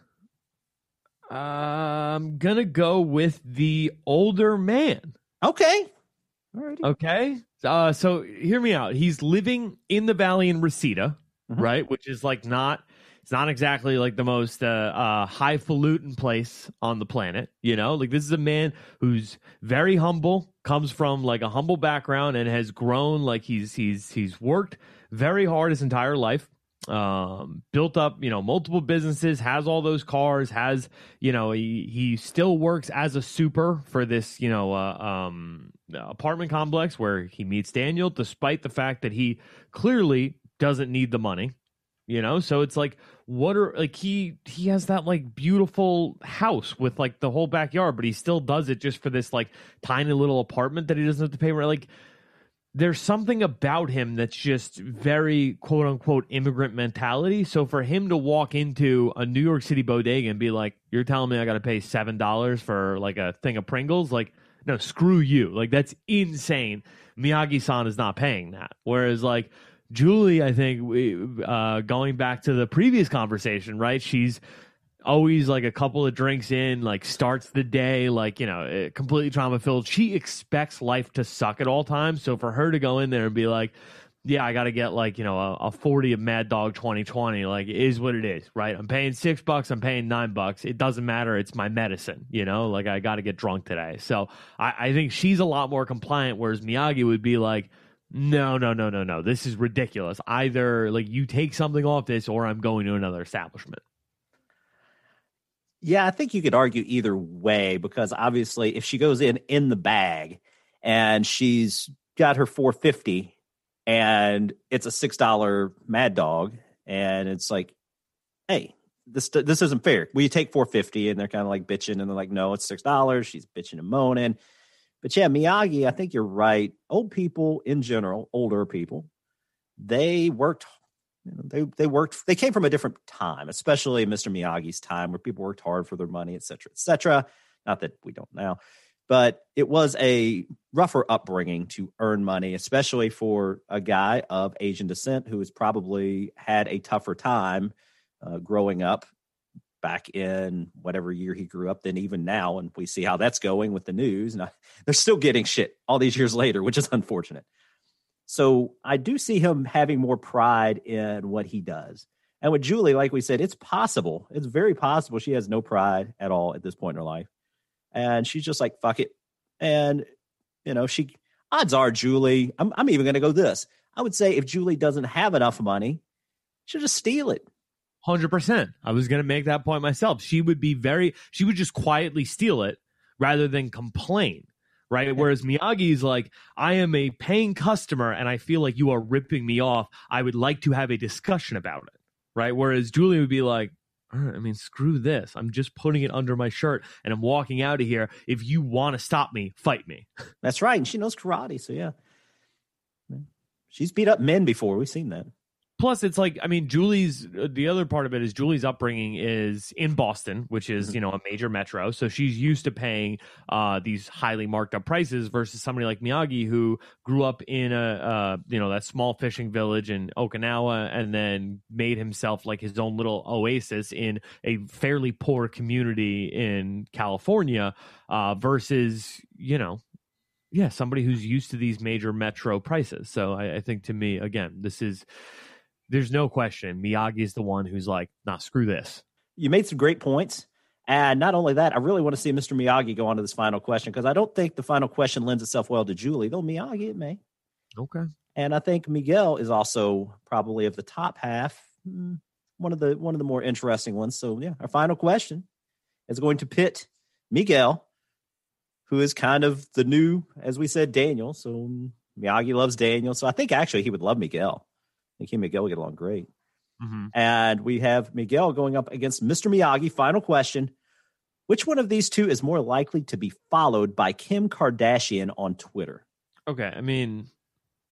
I'm gonna go with the older man. Okay. All righty. Okay. Uh, so hear me out. He's living in the valley in Reseda, Mhm. right? Which is like not, it's not exactly like the most uh, uh, highfalutin place on the planet. You know, like this is a man who's very humble, comes from like a humble background, and has grown. Like he's he's he's worked very hard his entire life. Um, built up, you know, multiple businesses, has all those cars, has, you know, he, he still works as a super for this, you know, uh, um, apartment complex where he meets Daniel, despite the fact that he clearly doesn't need the money, you know. So it's like, what are like he he has that like beautiful house with like the whole backyard, but he still does it just for this like tiny little apartment that he doesn't have to pay rent. Like there's something about him that's just very quote unquote immigrant mentality. So for him to walk into a New York City bodega and be like, "You're telling me I got to pay seven dollars for like a thing of Pringles?" Like, no, screw you. Like that's insane. Miyagi-san is not paying that. Whereas like Julie, I think we, uh, going back to the previous conversation, right? She's always like a couple of drinks in, like starts the day, like, you know, eh, completely trauma filled. She expects life to suck at all times. So for her to go in there and be like, yeah, I got to get like, you know, a, a 40 of Mad Dog 2020, like, is what it is, right? I'm paying six bucks, I'm paying nine bucks. It doesn't matter. It's my medicine, you know, like, I got to get drunk today. So I, I think she's a lot more compliant, whereas Miyagi would be like, no, no, no, no, no. This is ridiculous. Either like you take something off this or I'm going to another establishment. Yeah, I think you could argue either way because obviously, if she goes in in the bag and she's got her 450 and it's a six dollar Mad Dog, and it's like, hey, this this isn't fair. Will you take 450? And they're kind of like bitching, and they're like, no, it's six dollars. She's bitching and moaning. But yeah, Miyagi, I think you're right. Old people in general, older people, they worked you know, they they worked they came from a different time especially mr miyagi's time where people worked hard for their money et cetera et cetera. Not that we don't now but it was a rougher upbringing to earn money especially for a guy of asian descent who has probably had a tougher time uh, growing up back in whatever year he grew up than even now and we see how that's going with the news. And I, they're still getting shit all these years later which is unfortunate so I do see him having more pride in what he does. And with Julie, like we said, it's possible. It's very possible she has no pride at all at this point in her life. And she's just like, fuck it. And, you know, she, odds are, Julie, I'm, I'm even going to go this. I would say if Julie doesn't have enough money, she'll just steal it. Hundred percent. I was going to make that point myself. She would be very. She would just quietly steal it rather than complain. Right. Whereas Miyagi's like, I am a paying customer and I feel like you are ripping me off. I would like to have a discussion about it. Right. Whereas Julie would be like, right, I mean, screw this. I'm just putting it under my shirt and I'm walking out of here. If you want to stop me, fight me. That's right. And she knows karate. So yeah. She's beat up men before. We've seen that. Plus it's like i mean julie's the other part of it is julie's upbringing is in boston which is Mhm. you know a major metro so she's used to paying uh these highly marked up prices versus somebody like miyagi who grew up in a uh you know that small fishing village in okinawa and then made himself like his own little oasis in a fairly poor community in california uh versus you know yeah somebody who's used to these major metro prices so i, I think to me again this is there's no question Miyagi is the one who's like, nah, screw this. you made some great points. And not only that, I really want to see Mr. Miyagi go on to this final question because I don't think the final question lends itself well to Julie, though Miyagi it may. Okay. And I think Miguel is also probably of the top half, mm, one of the one of the more interesting ones. So yeah, our final question is going to pit Miguel, who is kind of the new, as we said, Daniel. So Miyagi loves Daniel. So I think actually he would love Miguel. I think he and Miguel get along great. Mhm. And we have Miguel going up against Mr. Miyagi. Final question. Which one of these two is more likely to be followed by Kim Kardashian on Twitter? Okay, I mean,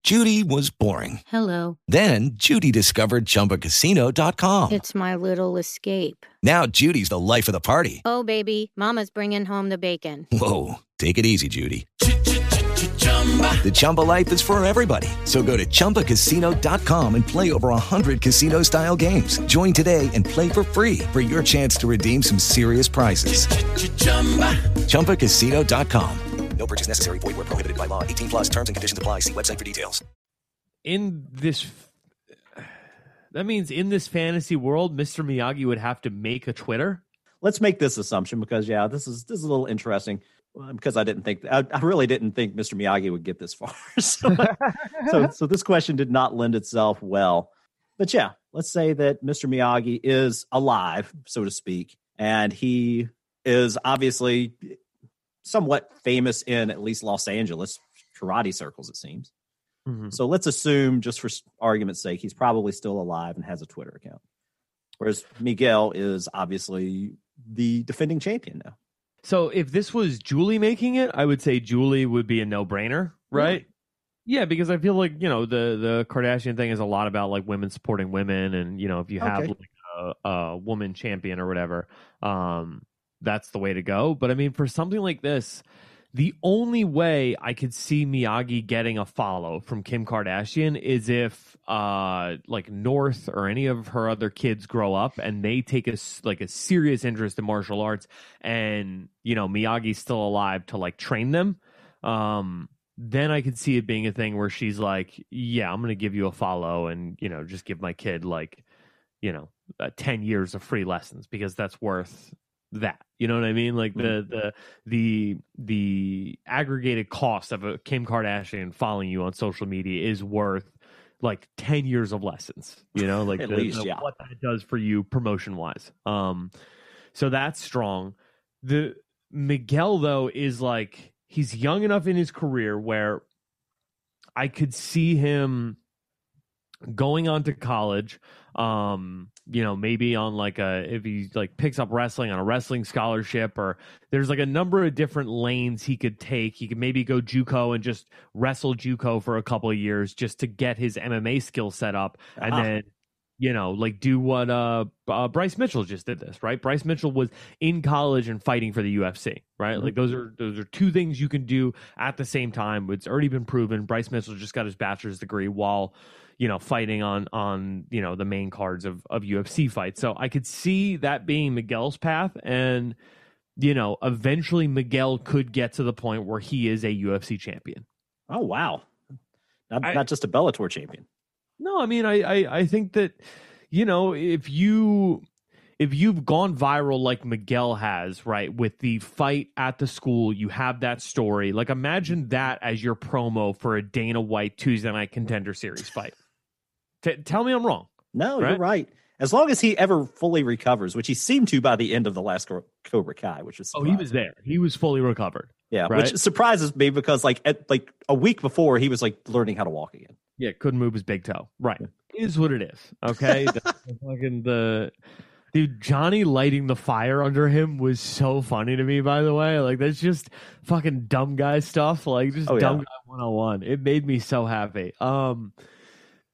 Judy was boring. Hello. Then Judy discovered ChumbaCasino.com. It's my little escape. Now Judy's the life of the party. Oh, baby, Mama's bringing home the bacon. Whoa, take it easy, Judy. The Chumba life is for everybody. So go to ChumbaCasino.com and play over 100 casino style games. Join today and play for free for your chance to redeem some serious prizes. ChumbaCasino.com. No purchase necessary. Void where prohibited by law. 18 plus terms and conditions apply. See website for details. in this, that means in this fantasy world, Mr. Miyagi would have to make a Twitter. Let's make this assumption because yeah, this is this is a little interesting uh, because I didn't think I, I really didn't think Mr. Miyagi would get this far. so, so so this question did not lend itself well. But yeah, let's say that Mr. Miyagi is alive, so to speak, and he is obviously somewhat famous in at least Los Angeles karate circles, it seems. Mhm. So let's assume, just for argument's sake, he's probably still alive and has a Twitter account. Whereas Miguel is obviously the defending champion now. So if this was Julie making it, I would say Julie would be a no brainer, right? Yeah, because I feel like you know the the Kardashian thing is a lot about like women supporting women, and you know if you have Okay. like a, a woman champion or whatever, um, that's the way to go. But I mean, for something like this, the only way I could see Miyagi getting a follow from Kim Kardashian is if uh like North or any of her other kids grow up and they take a like a serious interest in martial arts and you know Miyagi's still alive to like train them um then I could see it being a thing where she's like yeah I'm going to give you a follow and you know just give my kid like you know uh, 10 years of free lessons because that's worth that you know what i mean? Like the the the the aggregated cost of a kim kardashian following you on social media is worth like 10 years of lessons you know? Like At the- least, the- yeah. what that does for you promotion wise um so that's strong. The miguel though is like he's young enough in his career where i could see him going on to college um you know maybe on like a if he like picks up wrestling on a wrestling scholarship or there's like a number of different lanes he could take. He could maybe go juco and just wrestle juco for a couple of years just to get his mma skill set up and Ah. then you know like do what uh, uh bryce mitchell just did this right? Bryce mitchell was in college and fighting for the ufc right? Mhm. like those are those are two things you can do at the same time. It's already been proven. Bryce mitchell just got his bachelor's degree while you know fighting on on you know the main cards of of UFC fights. So I could see that being Miguel's path and you know eventually Miguel could get to the point where he is a UFC champion. Oh wow. Not, I- not just a Bellator champion. No, I mean I, I I think that you know if you if you've gone viral like Miguel has, right, with the fight at the school, you have that story. Like imagine that as your promo for a Dana White Tuesday Night Contender Series fight. T- tell me I'm wrong. No, Right? you're right. As long as he ever fully recovers, which he seemed to by the end of the last Cobra Kai, which was Oh, he was there. He was fully recovered. Yeah, right? which surprises me because like at, like a week before he was like learning how to walk again. Yeah, couldn't move his big toe. Right. Is what it is. Okay. the, the fucking the dude Johnny lighting the fire under him was so funny to me, by the way. Like that's just fucking dumb guy stuff. Like just Oh, yeah. dumb guy one on one. It made me so happy. Um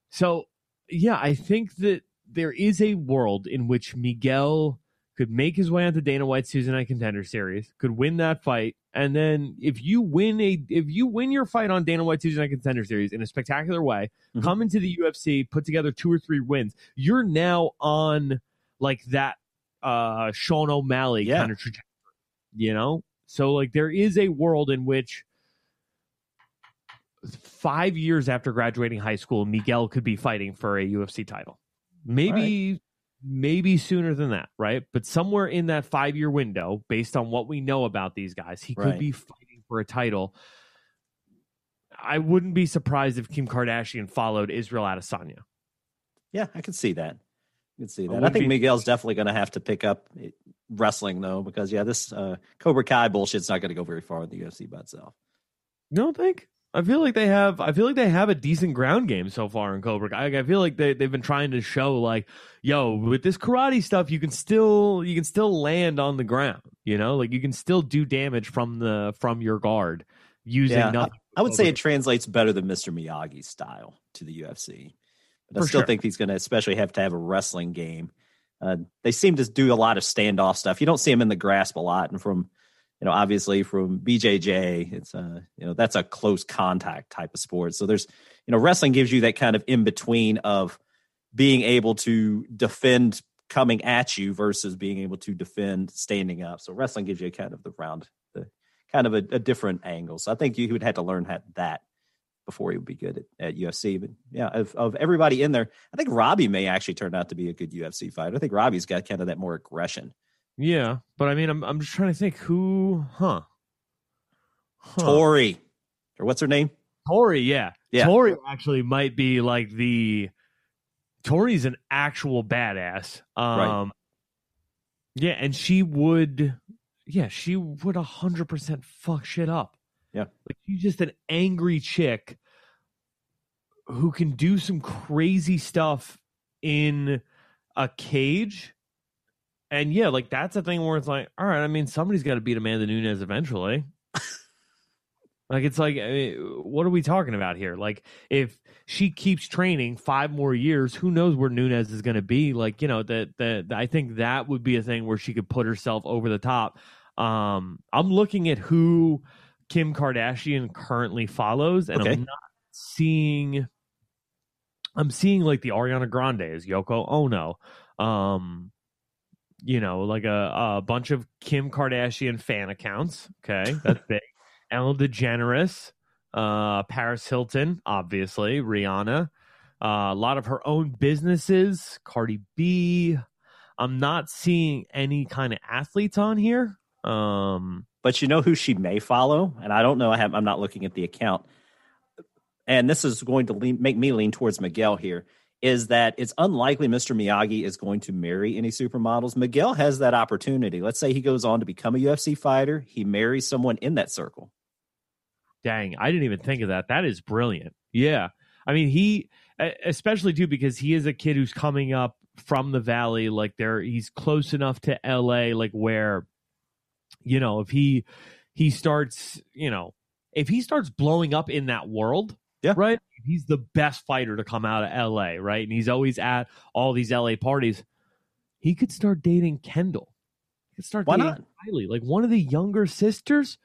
so yeah, I think that there is a world in which Miguel could make his way onto Dana White's Tuesday Night Contender Series, could win that fight, and then if you win a if you win your fight on Dana White's Tuesday Night Contender Series in a spectacular way, Mhm. come into the UFC, put together two or three wins, you're now on like that uh Sean O'Malley Yeah. kind of trajectory. You know? So like there is a world in which five years after graduating high school, Miguel could be fighting for a UFC title. Maybe maybe sooner than that, right? But somewhere in that five year window, based on what we know about these guys, he could Right. be fighting for a title. I wouldn't be surprised if Kim Kardashian followed Israel Adesanya. Yeah, I can see that. I can see that. I wouldn't think be- Miguel's definitely going to have to pick up eh, wrestling though, because yeah, this uh, Cobra Kai bullshit's not going to go very far in the UFC by itself. You don't think? I feel like they have. I feel like they have a decent ground game so far in Cobra. I, I feel like they they've been trying to show like, yo, with this karate stuff, you can still you can still land on the ground. You know, like you can still do damage from the from your guard using Yeah, nothing. I would say it translates better than Mr. Miyagi's style to the UFC. But I For still sure. think he's going to especially have to have a wrestling game. Uh, they seem to do a lot of standoff stuff. You don't see him in the grasp a lot, and from you know obviously from BJJ, it's uh you know that's a close contact type of sport. So there's you know wrestling gives you that kind of in between of being able to defend coming at you versus being able to defend standing up. So wrestling gives you kind of the round, the kind of a, a different angle. So I think you would have to learn that before he would be good at, at UFC. But yeah, of, of everybody in there, I think Robbie may actually turn out to be a good UFC fighter. I think Robbie's got kind of that more aggression. Yeah, but I mean, I'm I'm just trying to think who, huh? Huh. Tori, or what's her name? Tori, yeah. Yeah. Tori actually might be like the Tori's an actual badass. Um Right. Yeah, and she would yeah, she would a hundred percent fuck shit up. Yeah. Like she's just an angry chick who can do some crazy stuff in a cage. And yeah, like that's a thing where it's like, all right, I mean, somebody's got to beat Amanda Nunes eventually. like, it's like, I mean, what are we talking about here? Like, if she keeps training five more years, who knows where Nunes is going to be? Like, you know, that that I think that would be a thing where she could put herself over the top. Um, I'm looking at who Kim Kardashian currently follows, and Okay. I'm not seeing. I'm seeing like the Ariana Grande is Yoko Ono. Um, you know, like a, a bunch of Kim Kardashian fan accounts. Okay, that's big. Ellen DeGeneres, uh, Paris Hilton, obviously, Rihanna, uh, a lot of her own businesses, Cardi B. I'm not seeing any kind of athletes on here. Um, But you know who she may follow, and I don't know. I have, I'm not looking at the account, and this is going to lean, make me lean towards Miguel here. Is that it's unlikely Mr. Miyagi is going to marry any supermodels. Miguel has that opportunity. Let's say he goes on to become a UFC fighter. He marries someone in that circle. Dang, I didn't even think of that. That is brilliant. Yeah. I mean, he especially too because he is a kid who's coming up from the valley like there he's close enough to LA like where you know, if he he starts, you know, if he starts blowing up in that world, Yeah. right? He's the best fighter to come out of LA, right? And he's always at all these LA parties. He could start dating Kendall. He could start Why dating not? Kylie, like one of the younger sisters.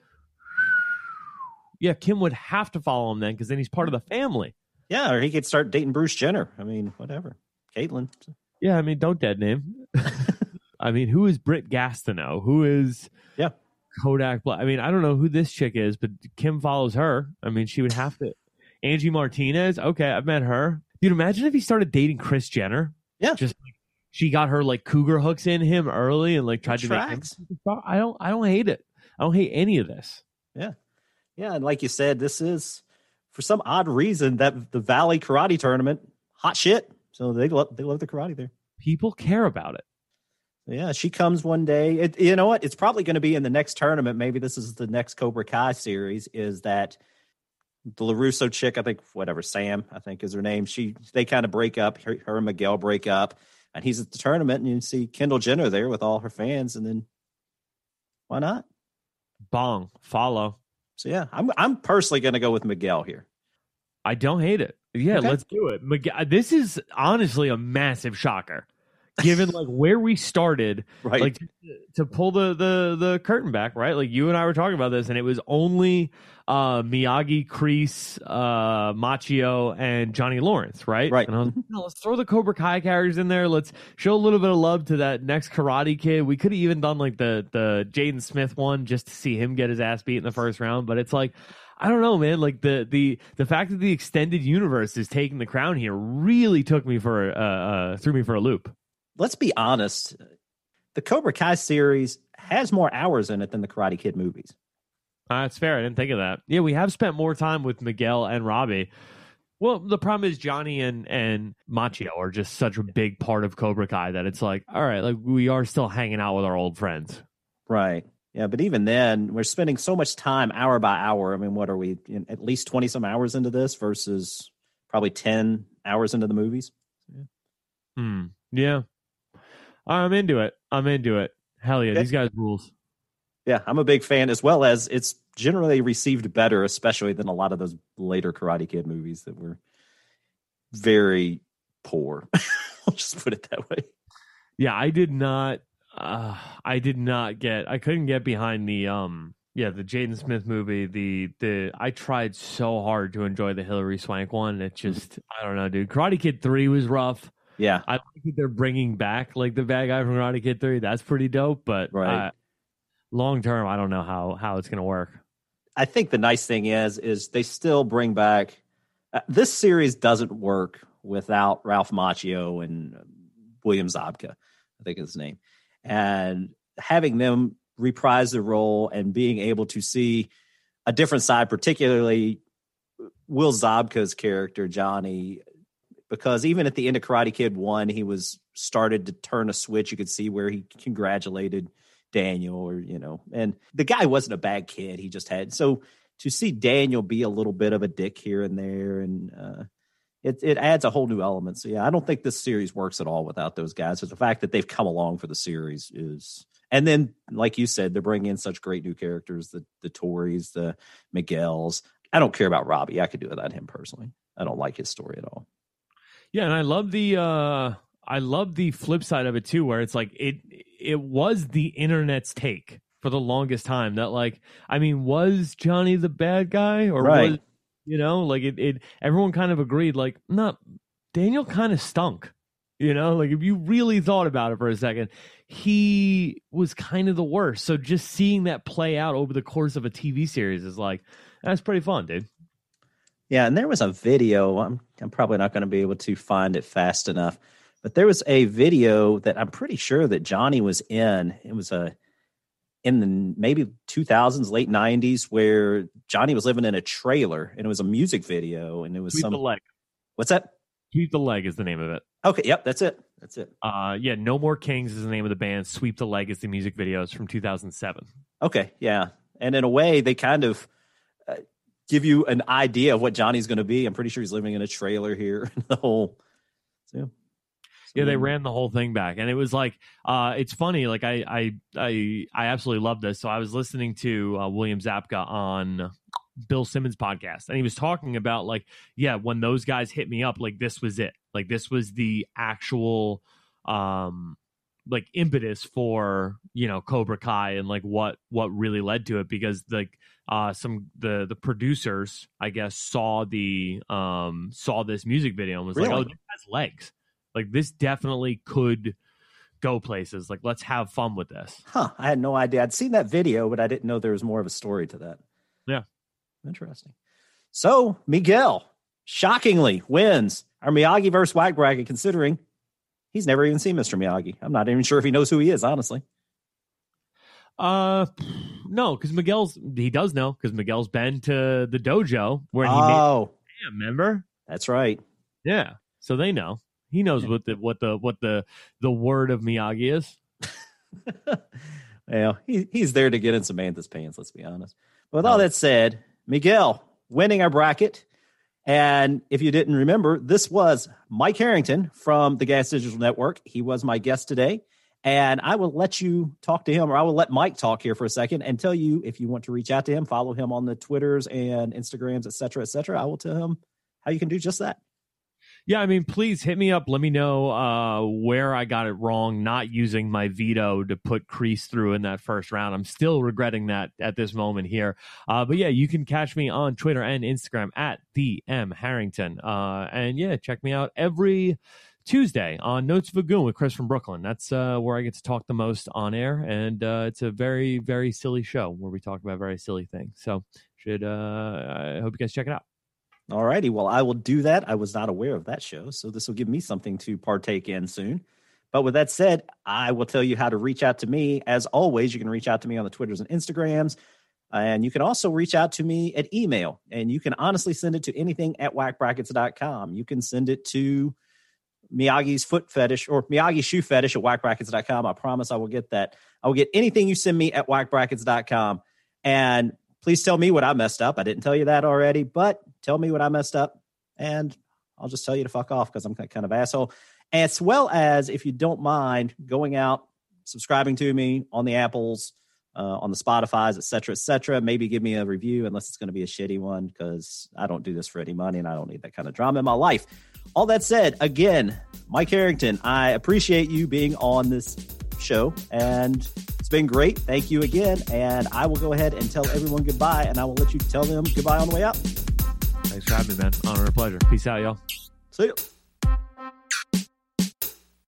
Yeah, Kim would have to follow him then because then he's part of the family. Yeah, or he could start dating Bruce Jenner. I mean, whatever. Caitlyn. Yeah, I mean, don't dead name. I mean, who is Britt Gastineau? Who is Yeah. Kodak Black? I mean, I don't know who this chick is, but Kim follows her. I mean, she would have to. Angie Martinez. Okay, I've met her. Dude, imagine if he started dating Kris Jenner. Yeah. just like she got her like cougar hooks in him early and like tried to make him. I don't. I don't hate it. I don't hate any of this. Yeah. Yeah, and like you said, this is for some odd reason that the Valley Karate Tournament, hot shit. So they love they love the karate there. People care about it. Yeah, she comes one day. It, you know what? It's probably going to be in the next tournament. Maybe this is the next Cobra Kai series. Is that the Larusso chick? I think whatever Sam, I think is her name. She they kind of break up. Her, her and Miguel break up, and he's at the tournament, and you see Kendall Jenner there with all her fans, and then why not? Bong follow. So yeah, I'm I'm personally going to go with Miguel here. I don't hate it. Yeah, Okay. let's do it. Miguel, this is honestly a massive shocker, given like where we started. Right? Like to, to pull the the the curtain back, right? Like you and I were talking about this, and it was only uh Miyagi, Kreese, uh Macchio, and Johnny Lawrence, right? Right. And I was like, no, let's throw the Cobra Kai characters in there. Let's show a little bit of love to that next Karate Kid. We could have even done like the the Jaden Smith one just to see him get his ass beat in the first round, but it's like. I don't know, man. Like the the the fact that the extended universe is taking the crown here really took me for uh, uh threw me for a loop. Let's be honest. The Cobra Kai series has more hours in it than the Karate Kid movies. Uh, that's fair. I didn't think of that. Yeah, we have spent more time with Miguel and Robbie. Well, the problem is Johnny and and Macchio are just such a big part of Cobra Kai that it's like, all right, like we are still hanging out with our old friends. Right. Yeah, but even then, we're spending so much time hour by hour. I mean, what are we at least twenty some hours into this versus probably ten hours into the movies? Yeah. Hmm. Yeah. I'm into it. I'm into it. Hell yeah, yeah. these guys rules. Yeah, I'm a big fan as well as it's generally received better, especially than a lot of those later Karate Kid movies that were very poor. I'll just put it that way. Yeah, I did not. Uh, I did not get. I couldn't get behind the um. Yeah, the Jaden Smith movie. The the I tried so hard to enjoy the Hilary Swank one. It just I don't know, dude. Karate Kid three was rough. Yeah, I think they're bringing back like the bad guy from Karate Kid three. That's pretty dope. But right. Uh, long term, I don't know how how it's going to work. I think the nice thing is is they still bring back uh, this series doesn't work without Ralph Macchio and William Zabka, I think is his name, and having them reprise the role and being able to see a different side, particularly Will Zabka's character Johnny, because even at the end of Karate Kid one, he was started to turn a switch. You could see where he congratulated Daniel or you know, and the guy wasn't a bad kid. He just had so to see Daniel be a little bit of a dick here and there, and uh, it it adds a whole new element. So yeah, I don't think this series works at all without those guys. So the fact that they've come along for the series is, and then like you said, they're bringing in such great new characters, the the Tories, the Miguel's. I don't care about Robbie. I could do without him personally. I don't like his story at all. Yeah, and I love the uh I love the flip side of it too, where it's like it it was the internet's take for the longest time that like I mean, was Johnny the bad guy or right. was you know, like it, it everyone kind of agreed, like, no, Daniel kind of stunk. You know, like if you really thought about it for a second, he was kind of the worst. So just seeing that play out over the course of a TV series is like, that's pretty fun, dude. Yeah, and there was a video. I'm I'm probably not going to be able to find it fast enough but there was a video that I'm pretty sure that Johnny was in. It was a in the maybe 2000s, late 90s, where Johnny was living in a trailer, and it was a music video, and it was Sweep some. The leg. What's that? Sweep the leg is the name of it. Okay, yep, that's it. That's it. Uh, yeah, No More Kings is the name of the band. Sweep the Leg is the music video. It's from 2007. Okay, yeah, and in a way, they kind of. Give you an idea of what Johnny's going to be. I'm pretty sure he's living in a trailer here. the whole, so yeah, they ran the whole thing back, and it was like, uh, it's funny. Like I, I, I, I absolutely love this. So I was listening to uh, William Zabka on Bill Simmons podcast, and he was talking about like, yeah, when those guys hit me up, like this was it. Like this was the actual, um, like impetus for you know Cobra Kai and like what what really led to it because like uh some the the producers I guess saw the um saw this music video and was really? like oh this has legs like this definitely could go places. Like let's have fun with this. Huh. I had no idea. I'd seen that video, but I didn't know there was more of a story to that. Yeah. Interesting. So Miguel shockingly wins our Miyagi versus Whack bracket, considering he's never even seen Mr. Miyagi. I'm not even sure if he knows who he is, honestly. Uh, no, because Miguel's he does know because Miguel's been to the dojo where he oh, made, yeah, remember? That's right. Yeah, so they know. He knows what the what the what the the word of Miyagi is. well, he, he's there to get in Samantha's pants. Let's be honest. But with all that said, Miguel winning our bracket. And if you didn't remember, this was Mike Harrington from the Gas Digital Network. He was my guest today. And I will let you talk to him, or I will let Mike talk here for a second and tell you if you want to reach out to him, follow him on the Twitters and Instagrams, et cetera, et cetera. I will tell him how you can do just that yeah, I mean, please hit me up. Let me know uh, where I got it wrong, not using my veto to put Kreese through in that first round. I'm still regretting that at this moment here. Uh, but yeah, you can catch me on Twitter and Instagram at the M Harrington. Uh, and yeah, check me out every Tuesday on Notes of a Goon with Chris from Brooklyn. That's uh, where I get to talk the most on air, and uh, it's a very, very silly show where we talk about very silly things. So should uh, I hope you guys check it out. All righty. Well, I will do that. I was not aware of that show, so this will give me something to partake in soon. But with that said, I will tell you how to reach out to me. As always, you can reach out to me on the Twitters and Instagrams. And you can also reach out to me at email, and you can honestly send it to anything at whackbrackets.com. You can send it to Miyagi's foot fetish or Miyagi shoe fetish at whackbrackets.com. I promise I will get that. I will get anything you send me at whackbrackets.com. And please tell me what I messed up. I didn't tell you that already, but tell me what I messed up. And I'll just tell you to fuck off because I'm kind of asshole. As well as if you don't mind going out, subscribing to me on the Apples, uh, on the Spotify's, et cetera, et cetera. Maybe give me a review unless it's going to be a shitty one because I don't do this for any money and I don't need that kind of drama in my life. All that said, again, Mike Harrington, I appreciate you being on this show and it's been great. Thank you again. And I will go ahead and tell everyone goodbye and I will let you tell them goodbye on the way out. Thanks for having me, man. Honor and pleasure. Peace out, y'all. See you.